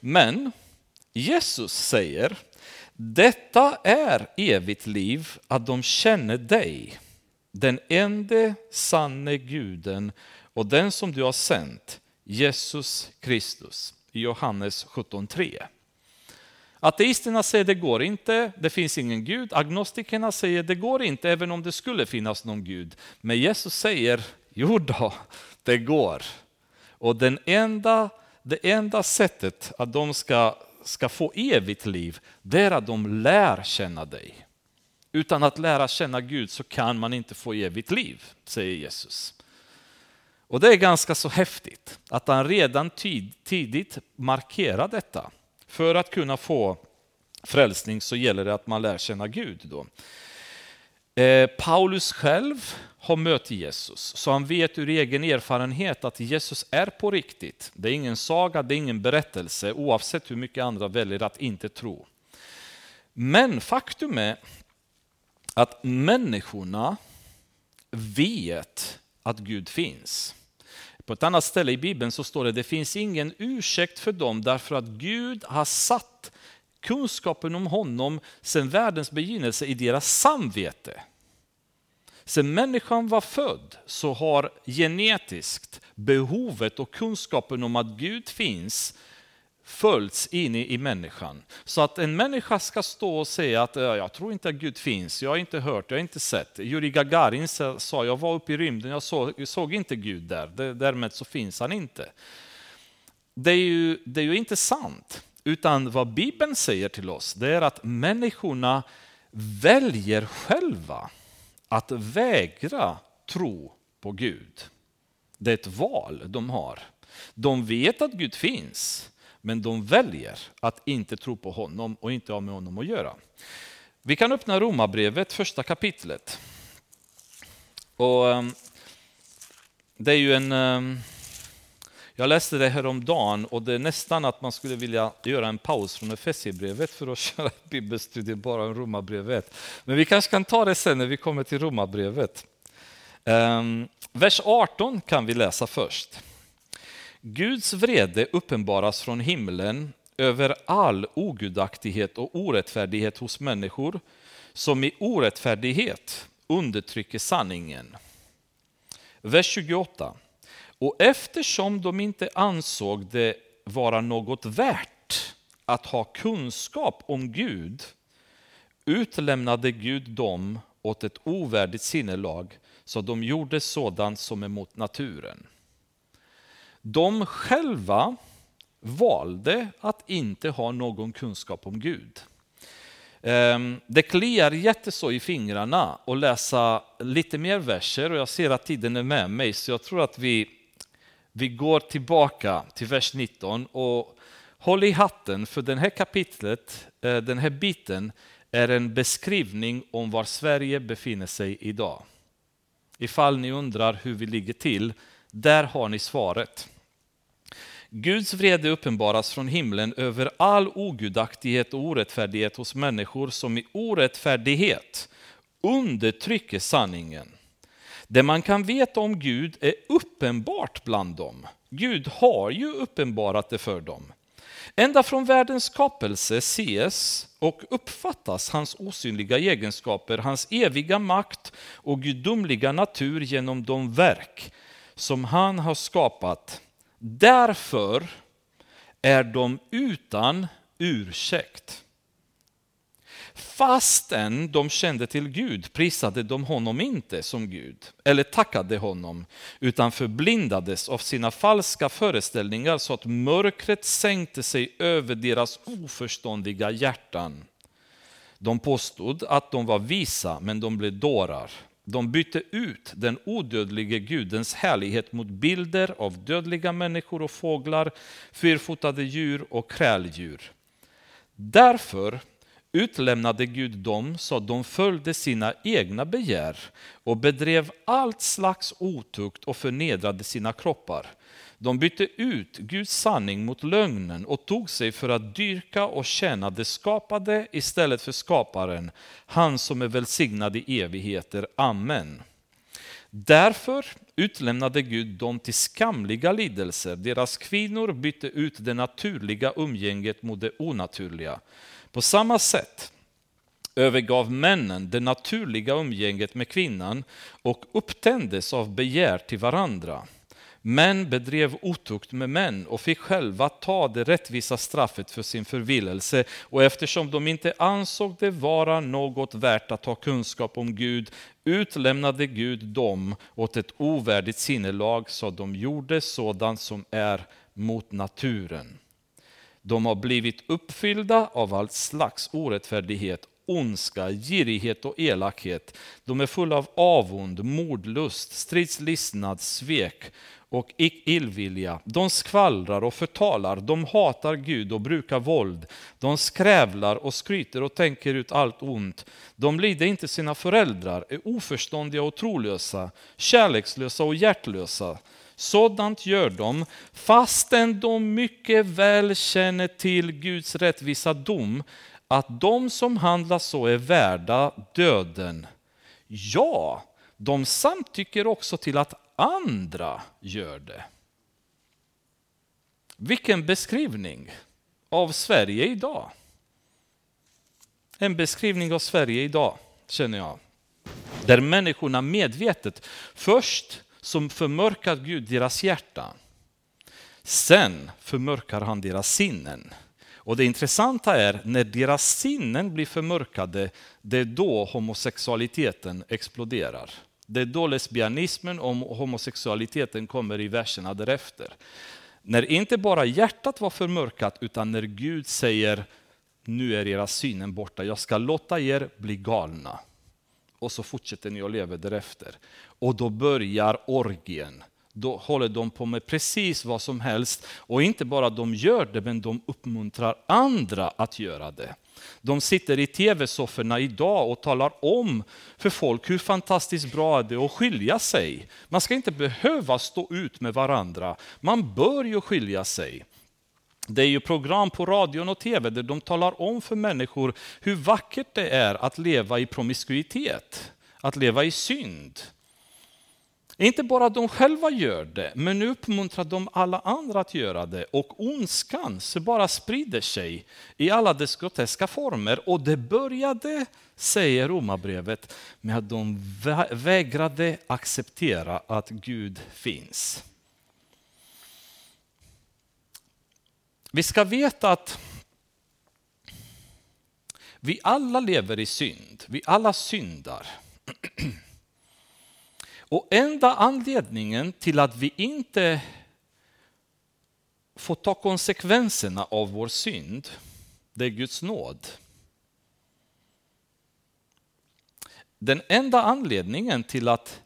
Men Jesus säger detta är evigt liv, att de känner dig, den enda sanne guden och den som du har sänt, Jesus Kristus, i Johannes 17.3. Ateisterna säger det går inte, det finns ingen Gud. Agnostikerna säger det går inte, även om det skulle finnas någon Gud. Men Jesus säger, jo då, det går. Och den enda, det enda sättet att de ska, ska få evigt liv, det är att de lär känna dig. Utan att lära känna Gud så kan man inte få evigt liv, säger Jesus. Och det är ganska så häftigt att han redan tid, tidigt markerar detta. För att kunna få frälsning så gäller det att man lär känna Gud. Då. Eh, Paulus själv har mött Jesus, så han vet ur egen erfarenhet att Jesus är på riktigt. Det är ingen saga, det är ingen berättelse, oavsett hur mycket andra väljer att inte tro. Men faktum är att människorna vet att Gud finns. På ett annat ställe i Bibeln så står det det finns ingen ursäkt för dem därför att Gud har satt kunskapen om honom sedan världens begynnelse i deras samvete. Sedan människan var född så har genetiskt behovet och kunskapen om att Gud finns följts in i, i människan. Så att en människa ska stå och säga att jag tror inte att Gud finns, jag har inte hört, jag har inte sett. Yuri Gagarin sa jag var uppe i rymden, jag såg, jag såg inte Gud där, därmed så finns han inte. Det är, ju, det är ju inte sant, utan vad Bibeln säger till oss det är att människorna väljer själva att vägra tro på Gud. Det är ett val de har. De vet att Gud finns, men de väljer att inte tro på honom och inte ha med honom att göra. Vi kan öppna Romarbrevet, första kapitlet. Och, ehm, det är ju en... Ehm, jag läste det här om dagen och det är nästan att man skulle vilja göra en paus från Efesierbrevet för att köra bibelstudie bara om Romarbrevet. Men vi kanske kan ta det sen när vi kommer till Romarbrevet. Ehm, vers 18 kan vi läsa först. Guds vrede uppenbaras från himlen över all ogudaktighet och orättfärdighet hos människor som i orättfärdighet undertrycker sanningen. Vers 28. Och eftersom de inte ansåg det vara något värt att ha kunskap om Gud utlämnade Gud dem åt ett ovärdigt sinnelag så de gjorde sådant som är mot naturen. De själva valde att inte ha någon kunskap om Gud. Ehm, det kliar jätteså i fingrarna att läsa lite mer verser och jag ser att tiden är med mig så jag tror att vi, vi går tillbaka till vers 19 och håll i hatten för det här kapitlet, eh, den här biten är en beskrivning om var Sverige befinner sig idag. Ifall ni undrar hur vi ligger till, där har ni svaret. Guds vrede uppenbaras från himlen över all ogudaktighet och orättfärdighet hos människor som i orättfärdighet undertrycker sanningen. Det man kan veta om Gud är uppenbart bland dem. Gud har ju uppenbarat det för dem. Ända från världens skapelse ses och uppfattas hans osynliga egenskaper, hans eviga makt och gudomliga natur genom de verk som han har skapat Därför är de utan ursäkt. Fastän de kände till Gud prisade de honom inte som Gud eller tackade honom utan förblindades av sina falska föreställningar så att mörkret sänkte sig över deras oförståndiga hjärtan. De påstod att de var visa men de blev dårar. De bytte ut den odödlige gudens härlighet mot bilder av dödliga människor och fåglar, fyrfotade djur och kräldjur. Därför utlämnade Gud dem så att de följde sina egna begär och bedrev allt slags otukt och förnedrade sina kroppar. De bytte ut Guds sanning mot lögnen och tog sig för att dyrka och tjäna det skapade istället för skaparen, han som är välsignad i evigheter. Amen. Därför utlämnade Gud dem till skamliga lidelser. Deras kvinnor bytte ut det naturliga umgänget mot det onaturliga. På samma sätt övergav männen det naturliga umgänget med kvinnan och upptändes av begär till varandra. Män bedrev otukt med män och fick själva ta det rättvisa straffet för sin förvillelse. Och eftersom de inte ansåg det vara något värt att ha kunskap om Gud utlämnade Gud dem åt ett ovärdigt sinnelag så de gjorde sådant som är mot naturen. De har blivit uppfyllda av all slags orättfärdighet ondska, girighet och elakhet. De är fulla av avund, mordlust, stridslystnad, svek och illvilja. De skvallrar och förtalar, de hatar Gud och brukar våld. De skrävlar och skryter och tänker ut allt ont. De lider inte sina föräldrar, är oförståndiga och trolösa, kärlekslösa och hjärtlösa. Sådant gör de fastän de mycket väl känner till Guds rättvisa dom, att de som handlar så är värda döden. Ja, de samtycker också till att andra gör det. Vilken beskrivning av Sverige idag. En beskrivning av Sverige idag, känner jag. Där människorna medvetet först som förmörkar Gud deras hjärta. Sen förmörkar han deras sinnen. Och det intressanta är när deras sinnen blir förmörkade, det är då homosexualiteten exploderar. Det är då lesbianismen och homosexualiteten kommer i verserna därefter. När inte bara hjärtat var förmörkat, utan när Gud säger nu är era synen borta, jag ska låta er bli galna. Och så fortsätter ni att leva därefter. Och då börjar orgien. Då håller de på med precis vad som helst. Och inte bara de gör det, men de uppmuntrar andra att göra det. De sitter i tv-sofforna idag och talar om för folk hur fantastiskt bra det är att skilja sig. Man ska inte behöva stå ut med varandra. Man bör ju skilja sig. Det är ju program på radion och tv där de talar om för människor hur vackert det är att leva i promiskuitet, att leva i synd. Inte bara de själva gör det, men nu uppmuntrar de alla andra att göra det. Och ondskan så bara sprider sig i alla dess groteska former. Och det började, säger Romarbrevet, med att de vägrade acceptera att Gud finns. Vi ska veta att vi alla lever i synd, vi alla syndar. Och enda anledningen till att vi inte får ta konsekvenserna av vår synd, det är Guds nåd. Den enda anledningen till att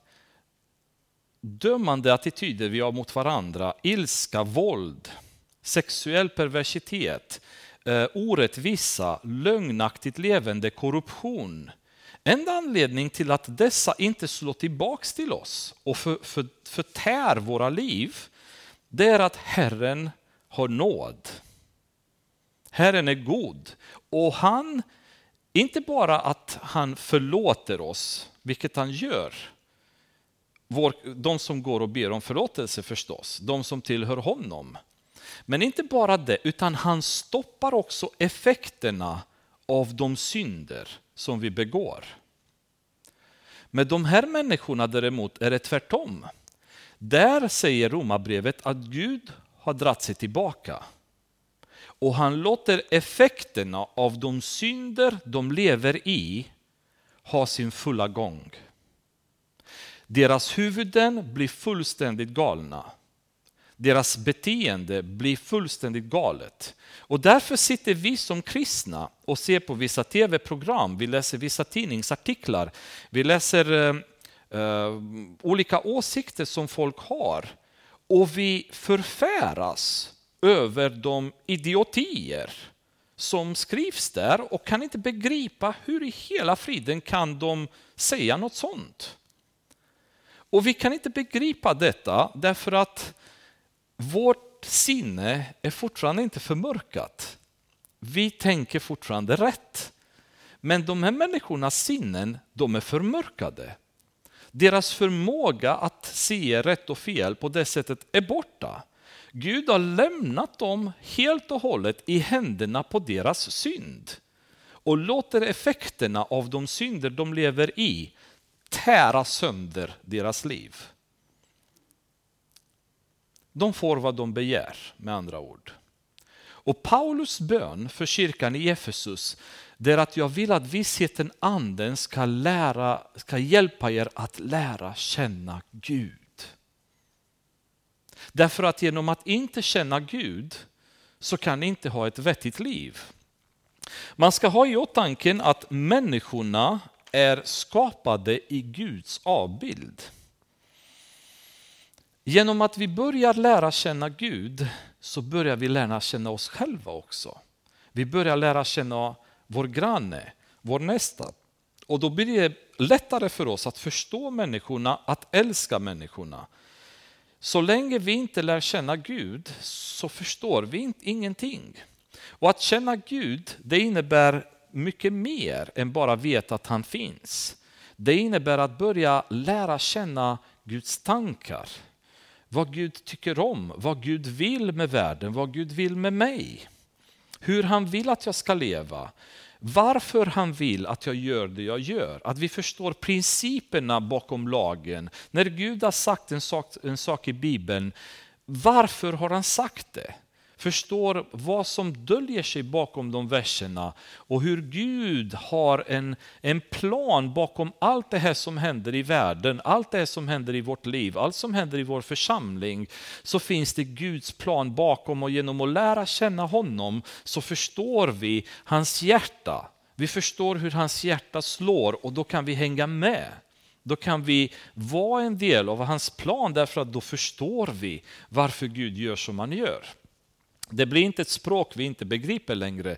dömande attityder vi har mot varandra, ilska, våld, sexuell perversitet, eh, orättvisa, lögnaktigt levande, korruption. Enda anledning till att dessa inte slår tillbaks till oss och för, för, förtär våra liv, det är att Herren har nåd. Herren är god och han, inte bara att han förlåter oss, vilket han gör, vår, de som går och ber om förlåtelse förstås, de som tillhör honom. Men inte bara det, utan han stoppar också effekterna av de synder som vi begår. Med de här människorna däremot är det tvärtom. Där säger romabrevet att Gud har dratt sig tillbaka. Och han låter effekterna av de synder de lever i ha sin fulla gång. Deras huvuden blir fullständigt galna. Deras beteende blir fullständigt galet. Och därför sitter vi som kristna och ser på vissa tv-program, vi läser vissa tidningsartiklar, vi läser eh, eh, olika åsikter som folk har. Och vi förfäras över de idiotier som skrivs där och kan inte begripa hur i hela friden kan de säga något sånt. Och vi kan inte begripa detta därför att vårt sinne är fortfarande inte förmörkat. Vi tänker fortfarande rätt. Men de här människornas sinnen, de är förmörkade. Deras förmåga att se rätt och fel på det sättet är borta. Gud har lämnat dem helt och hållet i händerna på deras synd och låter effekterna av de synder de lever i tära sönder deras liv. De får vad de begär, med andra ord. Och Paulus bön för kyrkan i Efesus det är att jag vill att vissheten anden ska, lära, ska hjälpa er att lära känna Gud. Därför att genom att inte känna Gud så kan ni inte ha ett vettigt liv. Man ska ha i åtanke att människorna är skapade i Guds avbild. Genom att vi börjar lära känna Gud så börjar vi lära känna oss själva också. Vi börjar lära känna vår granne, vår nästa. Och då blir det lättare för oss att förstå människorna, att älska människorna. Så länge vi inte lär känna Gud så förstår vi ingenting. Och att känna Gud, det innebär mycket mer än bara veta att han finns. Det innebär att börja lära känna Guds tankar. Vad Gud tycker om, vad Gud vill med världen, vad Gud vill med mig. Hur han vill att jag ska leva. Varför han vill att jag gör det jag gör. Att vi förstår principerna bakom lagen. När Gud har sagt en sak, en sak i Bibeln, varför har han sagt det? Förstår vad som döljer sig bakom de verserna och hur Gud har en, en plan bakom allt det här som händer i världen, allt det här som händer i vårt liv, allt som händer i vår församling, så finns det Guds plan bakom och genom att lära känna honom så förstår vi hans hjärta. Vi förstår hur hans hjärta slår och då kan vi hänga med. Då kan vi vara en del av hans plan därför att då förstår vi varför Gud gör som han gör. Det blir inte ett språk vi inte begriper längre.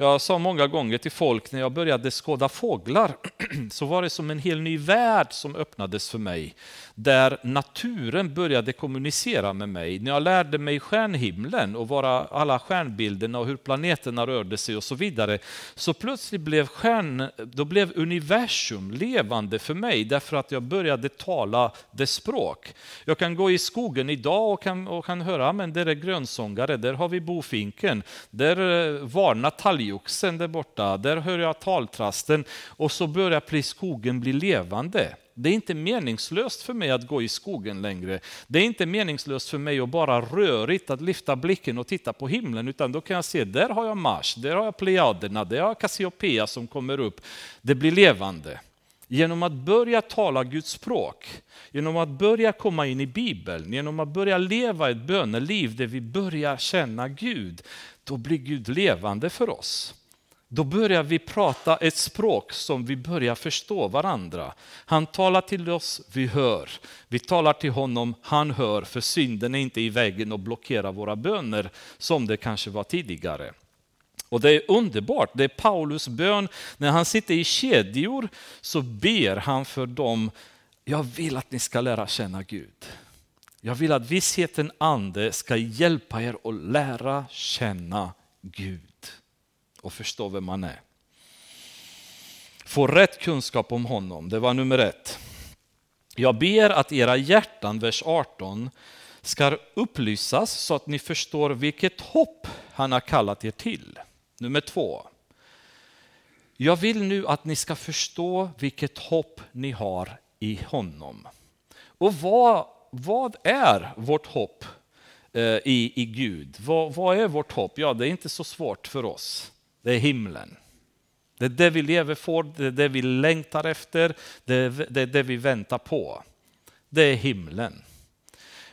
Jag sa många gånger till folk när jag började skåda fåglar så var det som en hel ny värld som öppnades för mig. Där naturen började kommunicera med mig. När jag lärde mig stjärnhimlen och vara alla stjärnbilderna och hur planeterna rörde sig och så vidare. Så plötsligt blev, stjärn, då blev universum levande för mig därför att jag började tala dess språk. Jag kan gå i skogen idag och kan, och kan höra, men där är grönsångare, där har vi bofinken, där eh, varnar talgoxen där borta, där hör jag taltrasten och så börjar skogen bli levande. Det är inte meningslöst för mig att gå i skogen längre. Det är inte meningslöst för mig att bara rörigt att lyfta blicken och titta på himlen, utan då kan jag se, där har jag Mars, där har jag Plejaderna, där har jag Cassiopeia som kommer upp. Det blir levande. Genom att börja tala Guds språk, genom att börja komma in i Bibeln, genom att börja leva ett böneliv där vi börjar känna Gud, då blir Gud levande för oss. Då börjar vi prata ett språk som vi börjar förstå varandra. Han talar till oss, vi hör. Vi talar till honom, han hör, för synden är inte i vägen och blockerar våra böner som det kanske var tidigare. Och det är underbart, det är Paulus bön. När han sitter i kedjor så ber han för dem, jag vill att ni ska lära känna Gud. Jag vill att vissheten ande ska hjälpa er att lära känna Gud och förstå vem man är. Få rätt kunskap om honom, det var nummer ett. Jag ber att era hjärtan, vers 18, ska upplysas så att ni förstår vilket hopp han har kallat er till. Nummer två. Jag vill nu att ni ska förstå vilket hopp ni har i honom. Och vad, vad är vårt hopp eh, i, i Gud? Vad, vad är vårt hopp? Ja, det är inte så svårt för oss. Det är himlen. Det är det vi lever för, det är det vi längtar efter, det är det, är det vi väntar på. Det är himlen.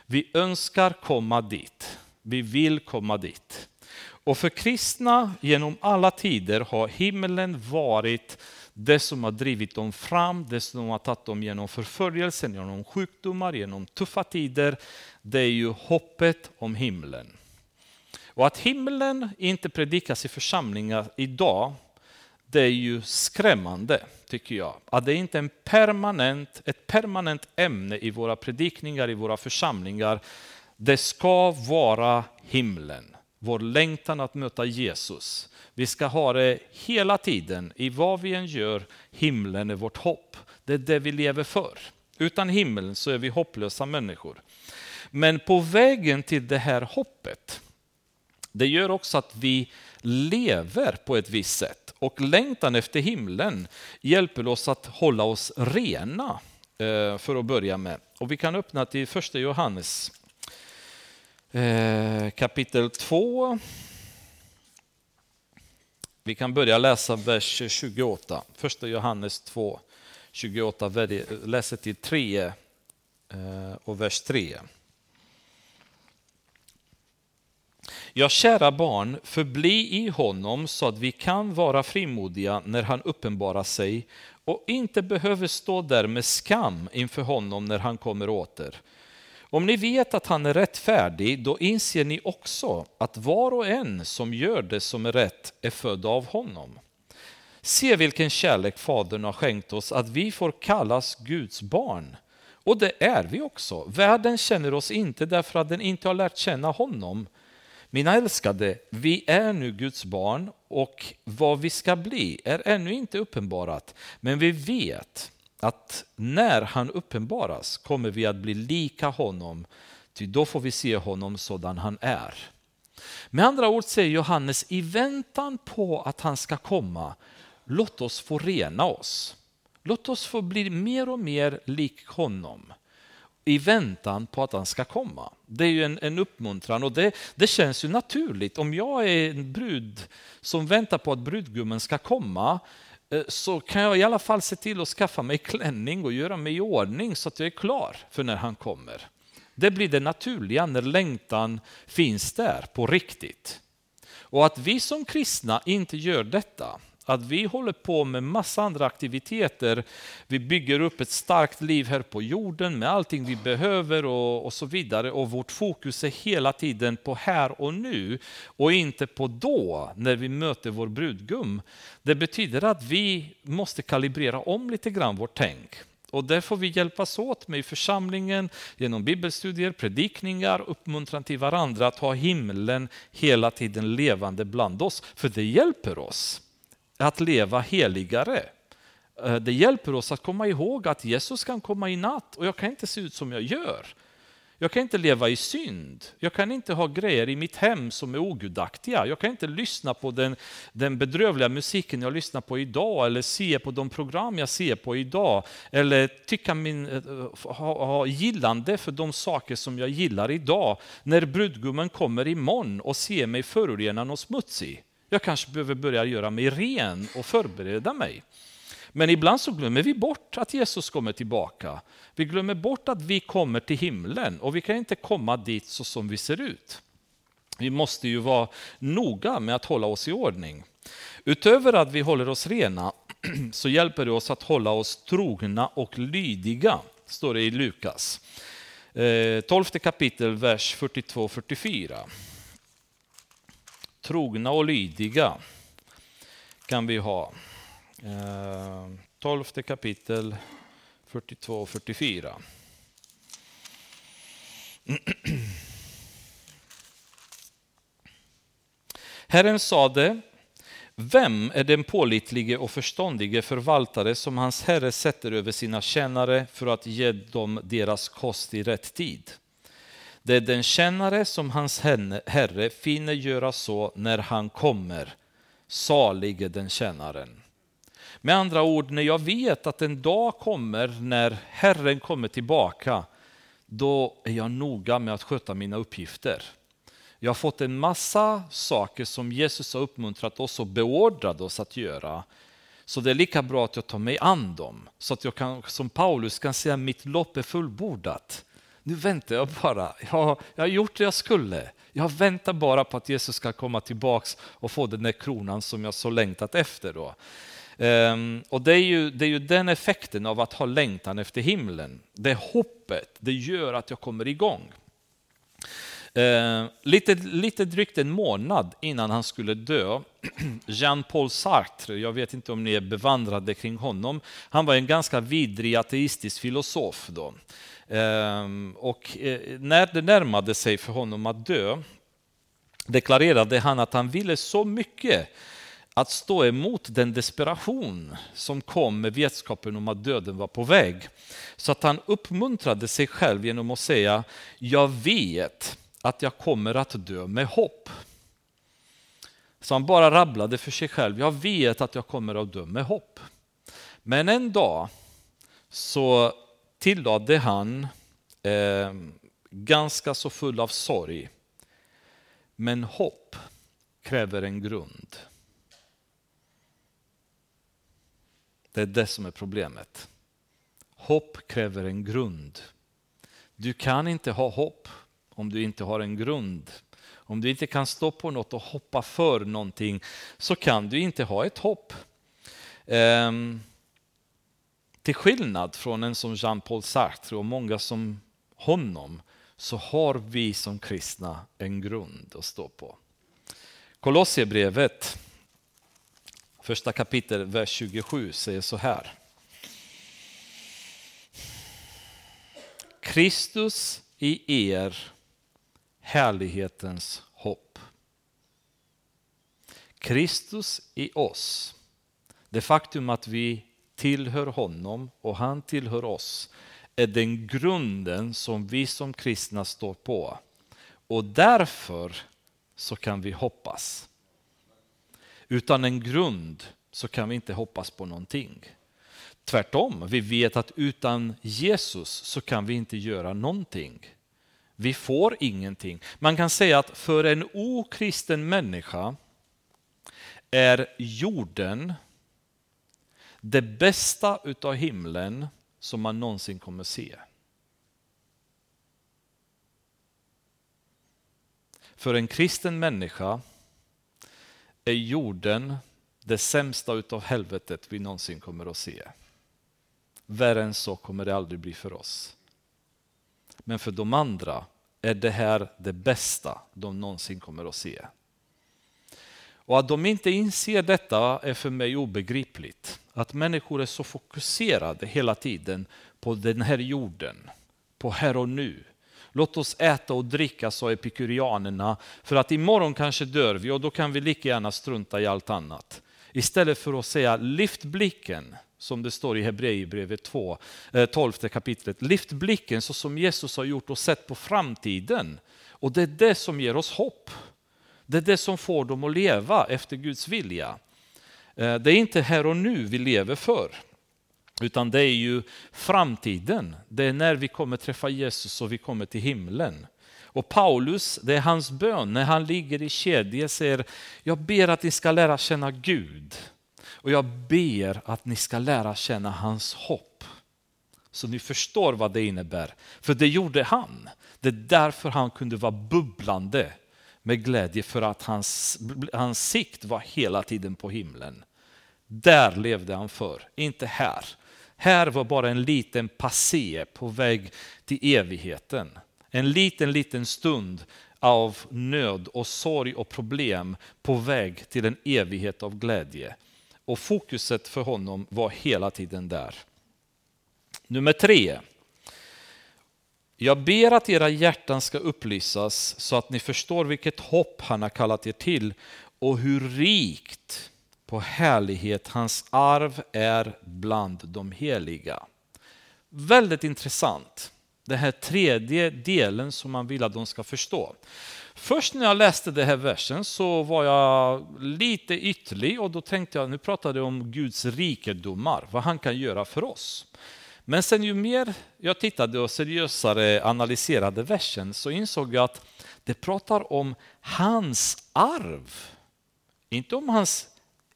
Vi önskar komma dit. Vi vill komma dit. Och för kristna genom alla tider har himlen varit det som har drivit dem fram, det som har tagit dem genom förföljelsen, genom sjukdomar, genom tuffa tider. Det är ju hoppet om himlen. Och att himlen inte predikas i församlingar idag, det är ju skrämmande tycker jag. Att det inte är en permanent, ett permanent ämne i våra predikningar, i våra församlingar. Det ska vara himlen vår längtan att möta Jesus. Vi ska ha det hela tiden, i vad vi än gör, himlen är vårt hopp. Det är det vi lever för. Utan himlen så är vi hopplösa människor. Men på vägen till det här hoppet, det gör också att vi lever på ett visst sätt. Och längtan efter himlen hjälper oss att hålla oss rena, eh, för att börja med. Och vi kan öppna till första Johannes Eh, kapitel 2. Vi kan börja läsa vers 28. Första Johannes 2, 28, läser till 3 eh, och vers 3. Ja, kära barn, förbli i honom så att vi kan vara frimodiga när han uppenbarar sig och inte behöver stå där med skam inför honom när han kommer åter. Om ni vet att han är rättfärdig, då inser ni också att var och en som gör det som är rätt är född av honom. Se vilken kärlek Fadern har skänkt oss, att vi får kallas Guds barn. Och det är vi också. Världen känner oss inte därför att den inte har lärt känna honom. Mina älskade, vi är nu Guds barn och vad vi ska bli är ännu inte uppenbarat. Men vi vet att när han uppenbaras kommer vi att bli lika honom, ty då får vi se honom sådan han är. Med andra ord säger Johannes, i väntan på att han ska komma, låt oss få rena oss. Låt oss få bli mer och mer lik honom i väntan på att han ska komma. Det är ju en, en uppmuntran och det, det känns ju naturligt. Om jag är en brud som väntar på att brudgummen ska komma, Eh, så kan jag i alla fall se till att skaffa mig klänning och göra mig i ordning så att jag är klar för när han kommer. Det blir det naturliga när längtan finns där på riktigt. Och att vi som kristna inte gör detta, att vi håller på med massa andra aktiviteter. Vi bygger upp ett starkt liv här på jorden med allting vi behöver och, och så vidare. Och vårt fokus är hela tiden på här och nu och inte på då när vi möter vår brudgum. Det betyder att vi måste kalibrera om lite grann vårt tänk. Och där får vi hjälpas åt med i församlingen genom bibelstudier, predikningar, uppmuntran till varandra att ha himlen hela tiden levande bland oss. För det hjälper oss att leva heligare. Eh, det hjälper oss att komma ihåg att Jesus kan komma i natt och jag kan inte se ut som jag gör. Jag kan inte leva i synd. Jag kan inte ha grejer i mitt hem som är ogudaktiga. Jag kan inte lyssna på den, den bedrövliga musiken jag lyssnar på idag eller se på de program jag ser på idag. Eller tycka min, eh, ha, ha gillande för de saker som jag gillar idag. När brudgummen kommer imorgon och ser mig förorenad och smutsig. Jag kanske behöver börja göra mig ren och förbereda mig. Men ibland så glömmer vi bort att Jesus kommer tillbaka. Vi glömmer bort att vi kommer till himlen och vi kan inte komma dit så som vi ser ut. Vi måste ju vara noga med att hålla oss i ordning. Utöver att vi håller oss rena så hjälper det oss att hålla oss trogna och lydiga, står det i Lukas. Eh, 12 kapitel, vers 42-44. Trogna och lydiga kan vi ha. Eh, 12 kapitel 42 och 44. Herren sade, vem är den pålitlige och förståndige förvaltare som hans herre sätter över sina tjänare för att ge dem deras kost i rätt tid? Det är den tjänare som hans herre finner göra så när han kommer. Salig är den tjänaren. Med andra ord, när jag vet att en dag kommer när Herren kommer tillbaka, då är jag noga med att sköta mina uppgifter. Jag har fått en massa saker som Jesus har uppmuntrat oss och beordrat oss att göra. Så det är lika bra att jag tar mig an dem, så att jag kan, som Paulus kan säga mitt lopp är fullbordat. Nu väntar jag bara, jag, jag har gjort det jag skulle. Jag väntar bara på att Jesus ska komma tillbaks och få den där kronan som jag så längtat efter. Då. Um, och det är, ju, det är ju den effekten av att ha längtan efter himlen. Det hoppet, det gör att jag kommer igång. Uh, lite, lite drygt en månad innan han skulle dö, Jean-Paul Sartre, jag vet inte om ni är bevandrade kring honom, han var en ganska vidrig ateistisk filosof. Då. Ehm, och eh, när det närmade sig för honom att dö deklarerade han att han ville så mycket att stå emot den desperation som kom med vetskapen om att döden var på väg. Så att han uppmuntrade sig själv genom att säga, jag vet att jag kommer att dö med hopp. Så han bara rabblade för sig själv, jag vet att jag kommer att dö med hopp. Men en dag så tillade han, eh, ganska så full av sorg, men hopp kräver en grund. Det är det som är problemet. Hopp kräver en grund. Du kan inte ha hopp om du inte har en grund. Om du inte kan stå på något och hoppa för någonting så kan du inte ha ett hopp. Ehm, till skillnad från en som Jean-Paul Sartre och många som honom så har vi som kristna en grund att stå på. Kolossierbrevet Första kapitel, vers 27 säger så här. Kristus i er, härlighetens hopp. Kristus i oss. Det faktum att vi tillhör honom och han tillhör oss är den grunden som vi som kristna står på. Och därför så kan vi hoppas. Utan en grund så kan vi inte hoppas på någonting. Tvärtom, vi vet att utan Jesus så kan vi inte göra någonting. Vi får ingenting. Man kan säga att för en okristen människa är jorden det bästa utav himlen som man någonsin kommer se. För en kristen människa är jorden det sämsta utav helvetet vi någonsin kommer att se. Värre än så kommer det aldrig bli för oss. Men för de andra är det här det bästa de någonsin kommer att se. Och att de inte inser detta är för mig obegripligt. Att människor är så fokuserade hela tiden på den här jorden, på här och nu, Låt oss äta och dricka, sa epikurianerna, för att imorgon kanske dör vi och då kan vi lika gärna strunta i allt annat. Istället för att säga lyft blicken, som det står i Hebreerbrevet 2, 12 eh, kapitlet. Lyft blicken så som Jesus har gjort och sett på framtiden. Och det är det som ger oss hopp. Det är det som får dem att leva efter Guds vilja. Eh, det är inte här och nu vi lever för. Utan det är ju framtiden. Det är när vi kommer träffa Jesus och vi kommer till himlen. Och Paulus, det är hans bön när han ligger i kedja säger, jag ber att ni ska lära känna Gud. Och jag ber att ni ska lära känna hans hopp. Så ni förstår vad det innebär. För det gjorde han. Det är därför han kunde vara bubblande med glädje för att hans, hans sikt var hela tiden på himlen. Där levde han för, inte här. Här var bara en liten passé på väg till evigheten. En liten, liten stund av nöd och sorg och problem på väg till en evighet av glädje. Och fokuset för honom var hela tiden där. Nummer tre. Jag ber att era hjärtan ska upplysas så att ni förstår vilket hopp han har kallat er till och hur rikt på härlighet hans arv är bland de heliga. Väldigt intressant, den här tredje delen som man vill att de ska förstå. Först när jag läste den här versen så var jag lite ytterlig och då tänkte jag, nu pratar jag om Guds rikedomar, vad han kan göra för oss. Men sen ju mer jag tittade och seriösare analyserade versen så insåg jag att det pratar om hans arv. Inte om hans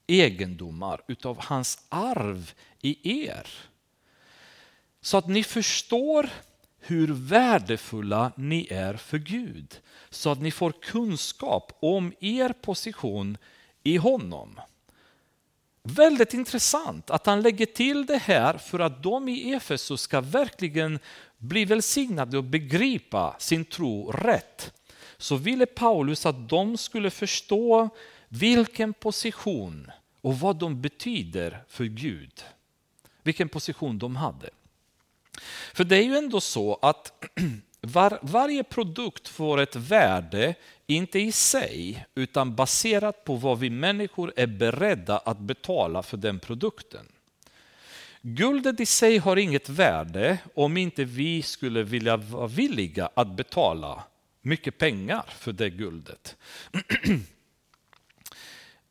egendomar, utav hans arv i er. Så att ni förstår hur värdefulla ni är för Gud. Så att ni får kunskap om er position i honom. Väldigt intressant att han lägger till det här för att de i Efesus ska verkligen bli välsignade och begripa sin tro rätt. Så ville Paulus att de skulle förstå vilken position och vad de betyder för Gud. Vilken position de hade. För det är ju ändå så att var, varje produkt får ett värde, inte i sig, utan baserat på vad vi människor är beredda att betala för den produkten. Guldet i sig har inget värde om inte vi skulle vilja vara villiga att betala mycket pengar för det guldet.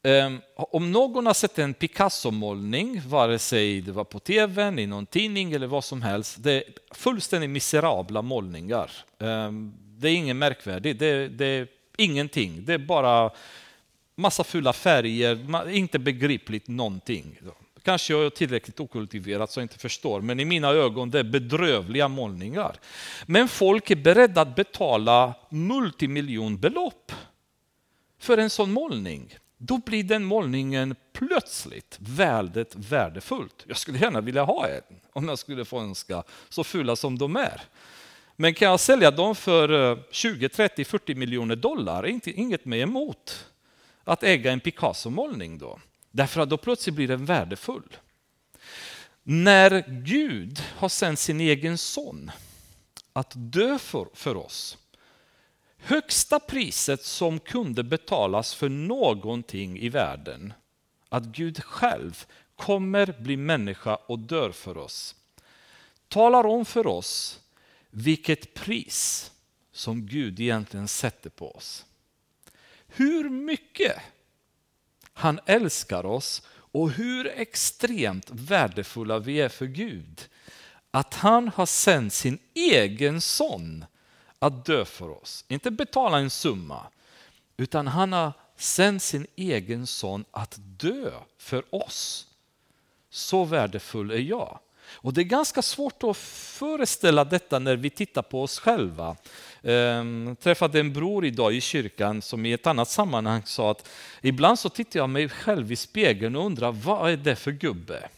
Ehm, om någon har sett en Picasso-målning, vare sig det var på tv, i någon tidning eller vad som helst, det är fullständigt miserabla målningar. Ehm, det är inget märkvärdigt, det, det, är ingenting. Det är bara massa fula färger, inte begripligt någonting. Kanske jag är tillräckligt okultiverad så jag inte förstår, men i mina ögon det är bedrövliga målningar. Men folk är beredda att betala multimiljonbelopp för en sån målning då blir den målningen plötsligt väldigt värdefullt. Jag skulle gärna vilja ha en om jag skulle få önska, så fula som de är. Men kan jag sälja dem för 20, 30, 40 miljoner dollar, inte, inget mig emot att äga en Picasso-målning då. Därför att då plötsligt blir den värdefull. När Gud har sänt sin egen son att dö för, för oss, högsta priset som kunde betalas för någonting i världen. Att Gud själv kommer bli människa och dör för oss. Talar om för oss vilket pris som Gud egentligen sätter på oss. Hur mycket han älskar oss och hur extremt värdefulla vi är för Gud. Att han har sänt sin egen son att dö för oss. Inte betala en summa, utan han har sänt sin egen son att dö för oss. Så värdefull är jag. Och Det är ganska svårt att föreställa detta när vi tittar på oss själva. Jag träffade en bror idag i kyrkan som i ett annat sammanhang sa att ibland så tittar jag mig själv i spegeln och undrar vad är det för gubbe?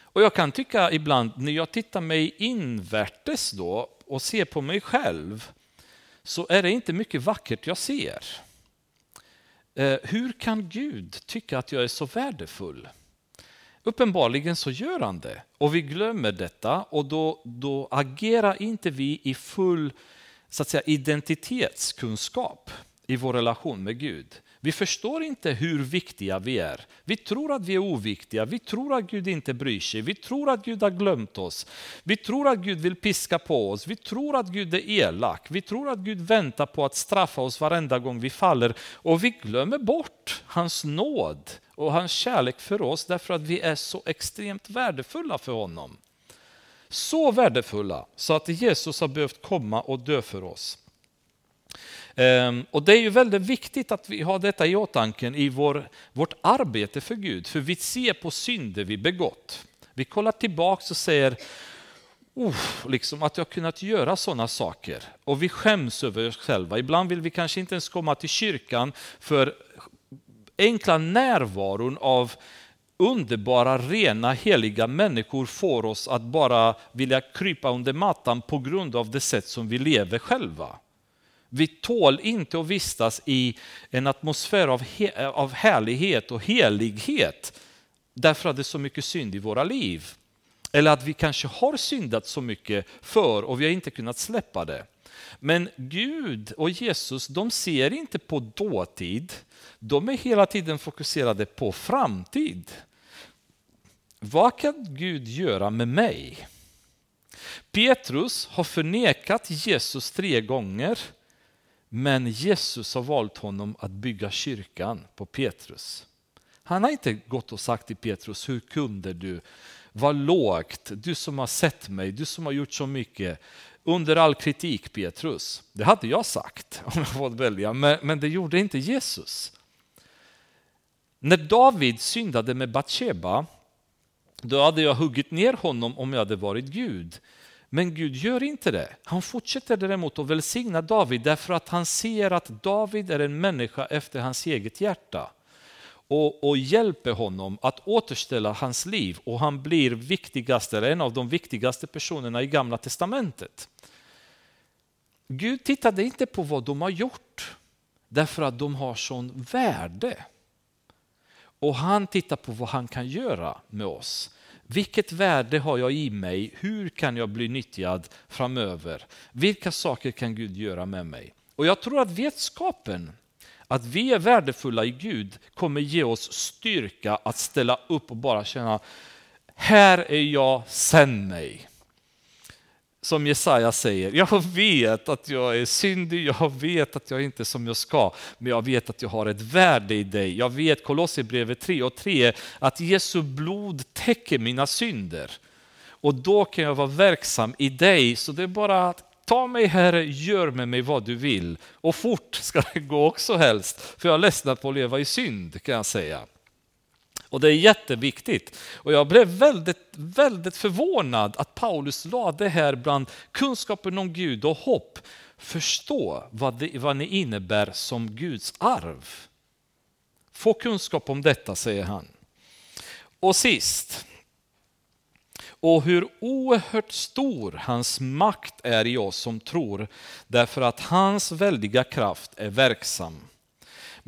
Och jag kan tycka ibland när jag tittar mig invärtes då och ser på mig själv så är det inte mycket vackert jag ser. Ehm, hur kan Gud tycka att jag är så värdefull? Uppenbarligen så gör han det och vi glömmer detta och då, då agerar inte vi i full så att säga, identitetskunskap i vår relation med Gud. Vi förstår inte hur viktiga vi är. Vi tror att vi är oviktiga, vi tror att Gud inte bryr sig, vi tror att Gud har glömt oss. Vi tror att Gud vill piska på oss, vi tror att Gud är elak, vi tror att Gud väntar på att straffa oss varenda gång vi faller och vi glömmer bort hans nåd och hans kärlek för oss därför att vi är så extremt värdefulla för honom. Så värdefulla så att Jesus har behövt komma och dö för oss. Ehm, och det är ju väldigt viktigt att vi har detta i åtanke i vår, vårt arbete för Gud, för vi ser på synder vi begått. Vi kollar tillbaka och säger, Uh, liksom att jag kunnat göra sådana saker. Och vi skäms över oss själva. Ibland vill vi kanske inte ens komma till kyrkan för enkla närvaron av underbara, rena, heliga människor får oss att bara vilja krypa under mattan på grund av det sätt som vi lever själva. Vi tål inte att vistas i en atmosfär av, av härlighet och helighet därför att det är så mycket synd i våra liv. Eller att vi kanske har syndat så mycket för och vi har inte kunnat släppa det. Men Gud och Jesus, de ser inte på dåtid. De är hela tiden fokuserade på framtid. Vad kan Gud göra med mig? Petrus har förnekat Jesus tre gånger, men Jesus har valt honom att bygga kyrkan på Petrus. Han har inte gått och sagt till Petrus, hur kunde du? Vad lågt, du som har sett mig, du som har gjort så mycket. Under all kritik Petrus. Det hade jag sagt om jag fått välja, men, men det gjorde inte Jesus. När David syndade med Batsheba, då hade jag huggit ner honom om jag hade varit Gud. Men Gud gör inte det. Han fortsätter däremot att välsigna David därför att han ser att David är en människa efter hans eget hjärta och, och, hjälper honom att återställa hans liv och han blir viktigaste, en av de viktigaste personerna i Gamla Testamentet. Gud tittade inte på vad de har gjort därför att de har sån värde. Och han tittar på vad han kan göra med oss. Vilket värde har jag i mig? Hur kan jag bli nyttjad framöver? Vilka saker kan Gud göra med mig? Och jag tror att vetskapen att vi är värdefulla i Gud kommer ge oss styrka att ställa upp och bara känna, här är jag, sänd mig. Som Jesaja säger, jag vet att jag är syndig, jag vet att jag inte är som jag ska, men jag vet att jag har ett värde i dig. Jag vet, Kolosserbrevet 3 och 3, att Jesu blod täcker mina synder. Och då kan jag vara verksam i dig, så det är bara att Ta mig Herre, gör med mig vad du vill. Och fort ska det gå också helst, för jag är ledsen på att leva i synd kan jag säga. Och det är jätteviktigt. Och jag blev väldigt, väldigt förvånad att Paulus lade det här bland kunskapen om Gud och hopp. Förstå vad, det, vad det innebär som Guds arv. Få kunskap om detta, säger han. Och sist, och hur oerhört stor hans makt är i oss som tror, därför att hans väldiga kraft är verksam.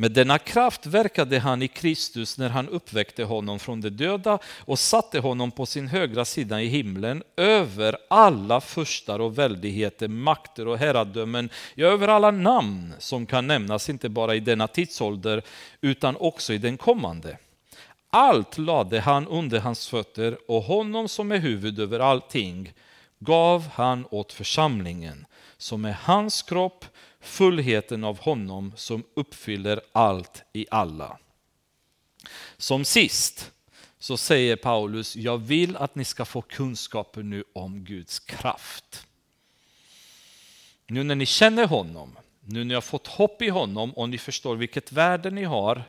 Med denna kraft verkade han i Kristus när han uppväckte honom från de döda och satte honom på sin högra sida i himlen över alla förstar och väldigheter, makter och herradömen, ja, över alla namn som kan nämnas inte bara i denna tidsålder utan också i den kommande. Allt lade han under hans fötter och honom som är huvud över allting gav han åt församlingen som är hans kropp, fullheten av honom som uppfyller allt i alla. Som sist så säger Paulus, jag vill att ni ska få kunskaper nu om Guds kraft. Nu när ni känner honom, nu när ni har fått hopp i honom och ni förstår vilket värde ni har,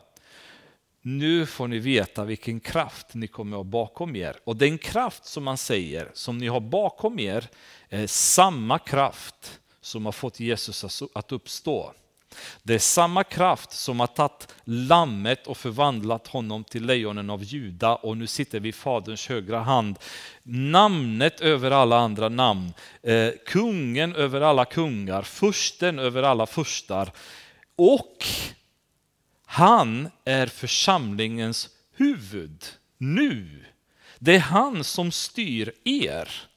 nu får ni veta vilken kraft ni kommer att ha bakom er. Och den kraft som man säger, som ni har bakom er, är samma kraft som har fått Jesus att uppstå. Det är samma kraft som har tagit lammet och förvandlat honom till lejonen av Juda och nu sitter vi i Faderns högra hand. Namnet över alla andra namn, eh, kungen över alla kungar, försten över alla förstar. Och han är församlingens huvud nu. Det är han som styr er.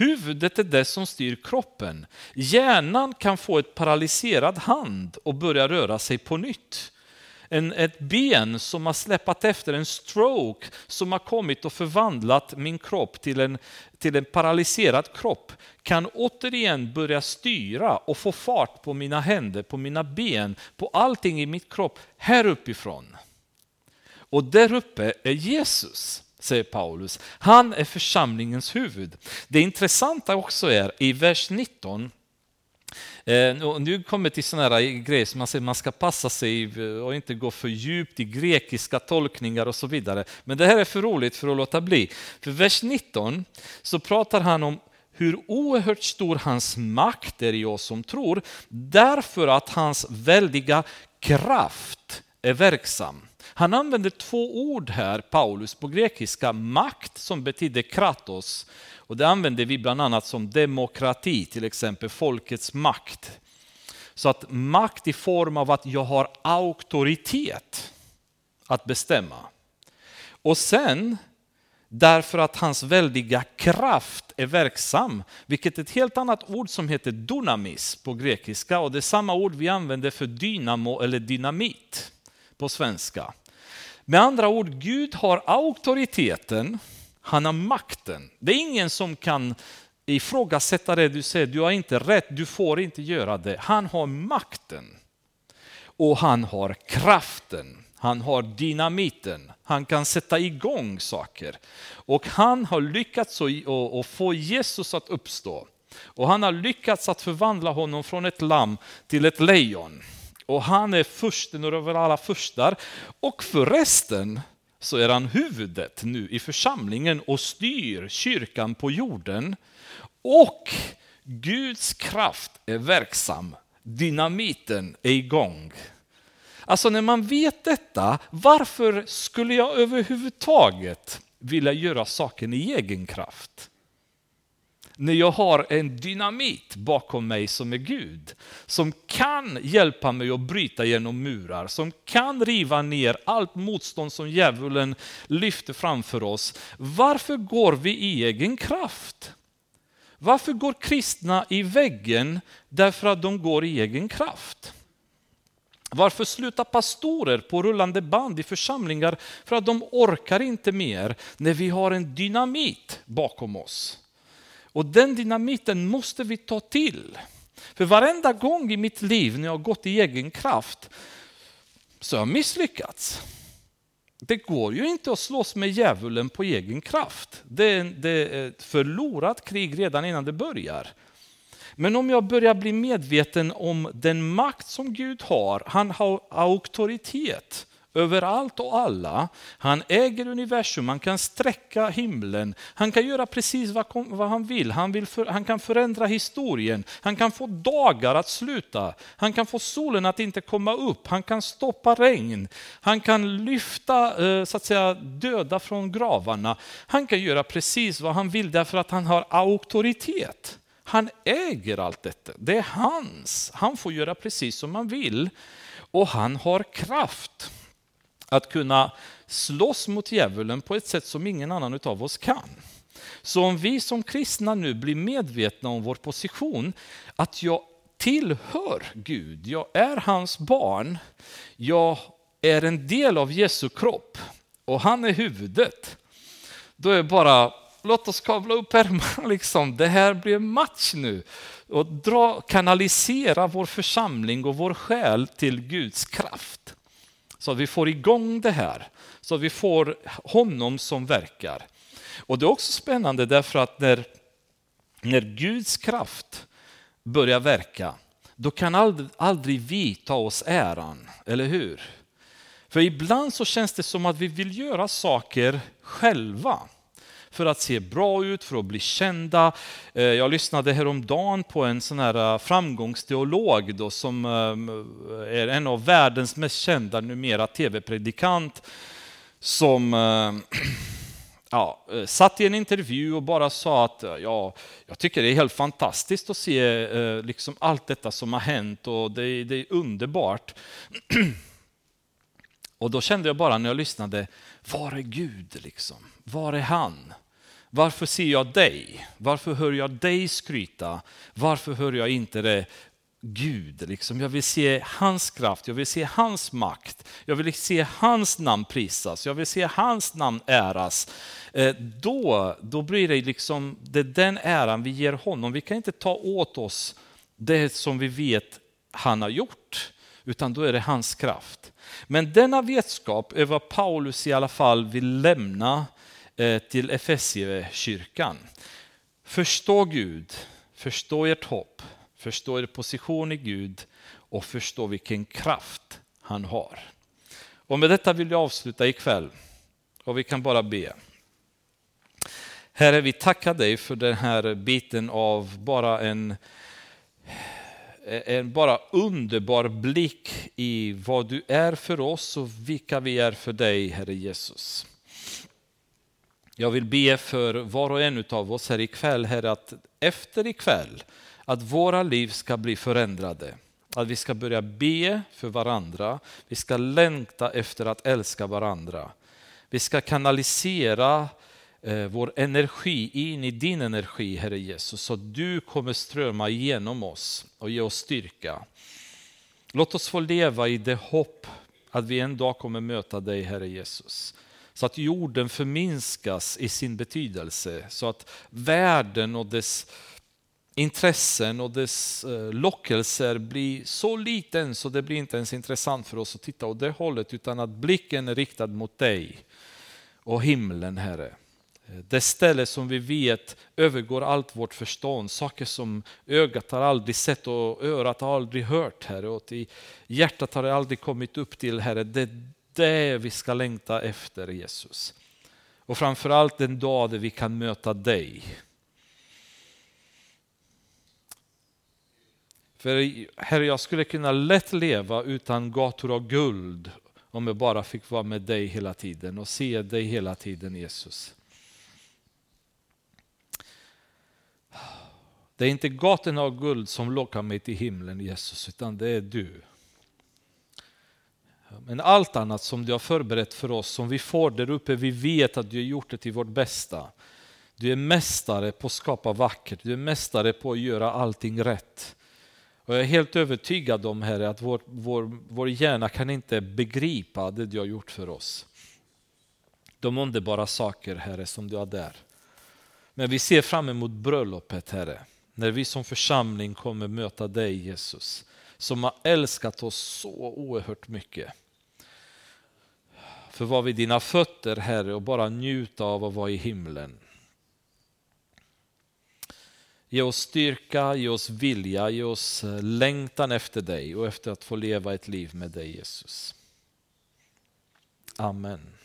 Huvudet är det som styr kroppen. Hjärnan kan få ett paralyserad hand och börja röra sig på nytt en, ett ben som har släpat efter en stroke som har kommit och förvandlat min kropp till en, till en paralyserad kropp kan återigen börja styra och få fart på mina händer, på mina ben, på allting i mitt kropp här uppifrån. Och där uppe är Jesus säger Paulus. Han är församlingens huvud. Det intressanta också är i vers 19 eh, nu kommer till sådana här grejer som man säger man ska passa sig eh, och inte gå för djupt i grekiska tolkningar och så vidare. Men det här är för roligt för att låta bli. För vers 19 så pratar han om hur oerhört stor hans makt är i oss som tror, därför att hans väldiga kraft är verksam. Han använder två ord här, Paulus, på grekiska. Makt som betyder kratos och det använder vi bland annat som demokrati, till exempel folkets makt. Så att makt i form av att jag har auktoritet att bestämma. Och sen därför att hans väldiga kraft är verksam, vilket är ett helt annat ord som heter dynamis på grekiska och det är samma ord vi använder för dynamo eller dynamit på svenska. Med andra ord, Gud har auktoriteten, han har makten. Det är ingen som kan ifrågasätta det du säger, du har inte rätt, du får inte göra det. Han har makten och han har kraften. Han har dynamiten, han kan sätta igång saker. Och han har lyckats att få Jesus att uppstå. Och han har lyckats att förvandla honom från ett lamm till ett lejon. Och han är försten över alla förstar. Och förresten så är han huvudet nu i församlingen och styr kyrkan på jorden. Och Guds kraft är verksam. Dynamiten är igång. Alltså när man vet detta, varför skulle jag överhuvudtaget vilja göra saken i egen kraft? När jag har en dynamit bakom mig som är Gud, som kan hjälpa mig att bryta genom murar, som kan riva ner allt motstånd som djävulen lyfter framför oss. Varför går vi i egen kraft? Varför går kristna i väggen därför att de går i egen kraft? Varför slutar pastorer på rullande band i församlingar? För att de orkar inte mer när vi har en dynamit bakom oss. Och den dynamiten måste vi ta till. För varenda gång i mitt liv när jag har gått i egen kraft så har jag misslyckats. Det går ju inte att slåss med djävulen på egen kraft. Det är, det är ett förlorat krig redan innan det börjar. Men om jag börjar bli medveten om den makt som Gud har, han har auktoritet över allt och alla. Han äger universum, han kan sträcka himlen, han kan göra precis vad, vad han vill. Han, vill för, han kan förändra historien, han kan få dagar att sluta, han kan få solen att inte komma upp, han kan stoppa regn, han kan lyfta eh, så att säga, döda från gravarna. Han kan göra precis vad han vill därför att han har auktoritet. Han äger allt detta. Det är hans. Han får göra precis som han vill. Och han har kraft att kunna slåss mot djävulen på ett sätt som ingen annan av oss kan. Så om vi som kristna nu blir medvetna om vår position, att jag tillhör Gud, jag är hans barn, jag är en del av Jesu kropp och han är huvudet. Då är det bara låt oss kavla upp ärmarna, liksom. det här blir match nu. Och dra, kanalisera vår församling och vår själ till Guds kraft. Så att vi får igång det här, så att vi får honom som verkar. Och det är också spännande därför att när, när Guds kraft börjar verka, då kan aldrig, aldrig vi ta oss äran, eller hur? För ibland så känns det som att vi vill göra saker själva för att se bra ut, för att bli kända. Eh, jag lyssnade häromdagen på en sån här eh, framgångsteolog då, som eh, är en av världens mest kända numera tv-predikant som ja, satt i en intervju och bara sa att ja, jag tycker det är helt fantastiskt att se liksom allt detta som har hänt och det, det är underbart. Och då kände jag bara när jag lyssnade, var är Gud liksom? Var är han? Varför ser jag dig? Varför hör jag dig skryta? Varför hör jag inte det Gud? Liksom. Jag vill se hans kraft, jag vill se hans makt, jag vill se hans namn prisas, jag vill se hans namn äras. Eh, då, då blir det liksom det den äran vi ger honom. Vi kan inte ta åt oss det som vi vet han har gjort, utan då är det hans kraft. Men denna vetskap över vad Paulus i alla fall vill lämna eh, till Efesiekyrkan. Förstå Gud, förstå ert hopp, förstå er position i Gud och förstå vilken kraft han har. Och med detta vill jag avsluta ikväll och vi kan bara be. Herre, vi tackar dig för den här biten av bara en, Eh, en bara underbar blick i vad du är för oss och vilka vi är för dig, Herre Jesus. Jag vill be för var och en av oss här ikväll, Herre, att efter ikväll, att våra liv ska bli förändrade. Att vi ska börja be för varandra, vi ska längta efter att älska varandra. Vi ska kanalisera Eh, vår energi in i din energi, Herre Jesus, så att du kommer strömma igenom oss och ge oss styrka. Låt oss få leva i det hopp att vi en dag kommer möta dig, Herre Jesus. Så att jorden förminskas i sin betydelse, så att världen och dess intressen och dess eh, lockelser blir så liten så det blir inte ens intressant för oss att titta åt det hållet, utan att blicken är riktad mot dig och himlen, Herre. Det ställe som vi vet övergår allt vårt förstånd, saker som ögat har aldrig sett och örat har aldrig hört, Herre. Och i hjärtat har det aldrig kommit upp till, Herre. Det är det vi ska längta efter, Jesus. Och framförallt den dag där vi kan möta dig. För Herre, jag skulle kunna lätt leva utan gator av guld om jag bara fick vara med dig hela tiden och se dig hela tiden Jesus. Det är inte gatorna av guld som lockar mig till himlen Jesus, utan det är du. Men allt annat som du har förberett för oss, som vi får där uppe, vi vet att du har gjort det till vårt bästa. Du är mästare på att skapa vackert, du är mästare på att göra allting rätt. Och jag är helt övertygad om, Herre, att vår, vår, vår hjärna kan inte begripa det du har gjort för oss. De underbara saker, Herre, som du har där. Men vi ser fram emot bröllopet, Herre, när vi som församling kommer möta dig, Jesus, som har älskat oss så oerhört mycket. För var vid dina fötter, Herre, och bara njuta av att vara i himlen. Ge oss styrka, ge oss vilja, ge oss eh, längtan efter dig och efter att få leva ett liv med dig Jesus. Amen.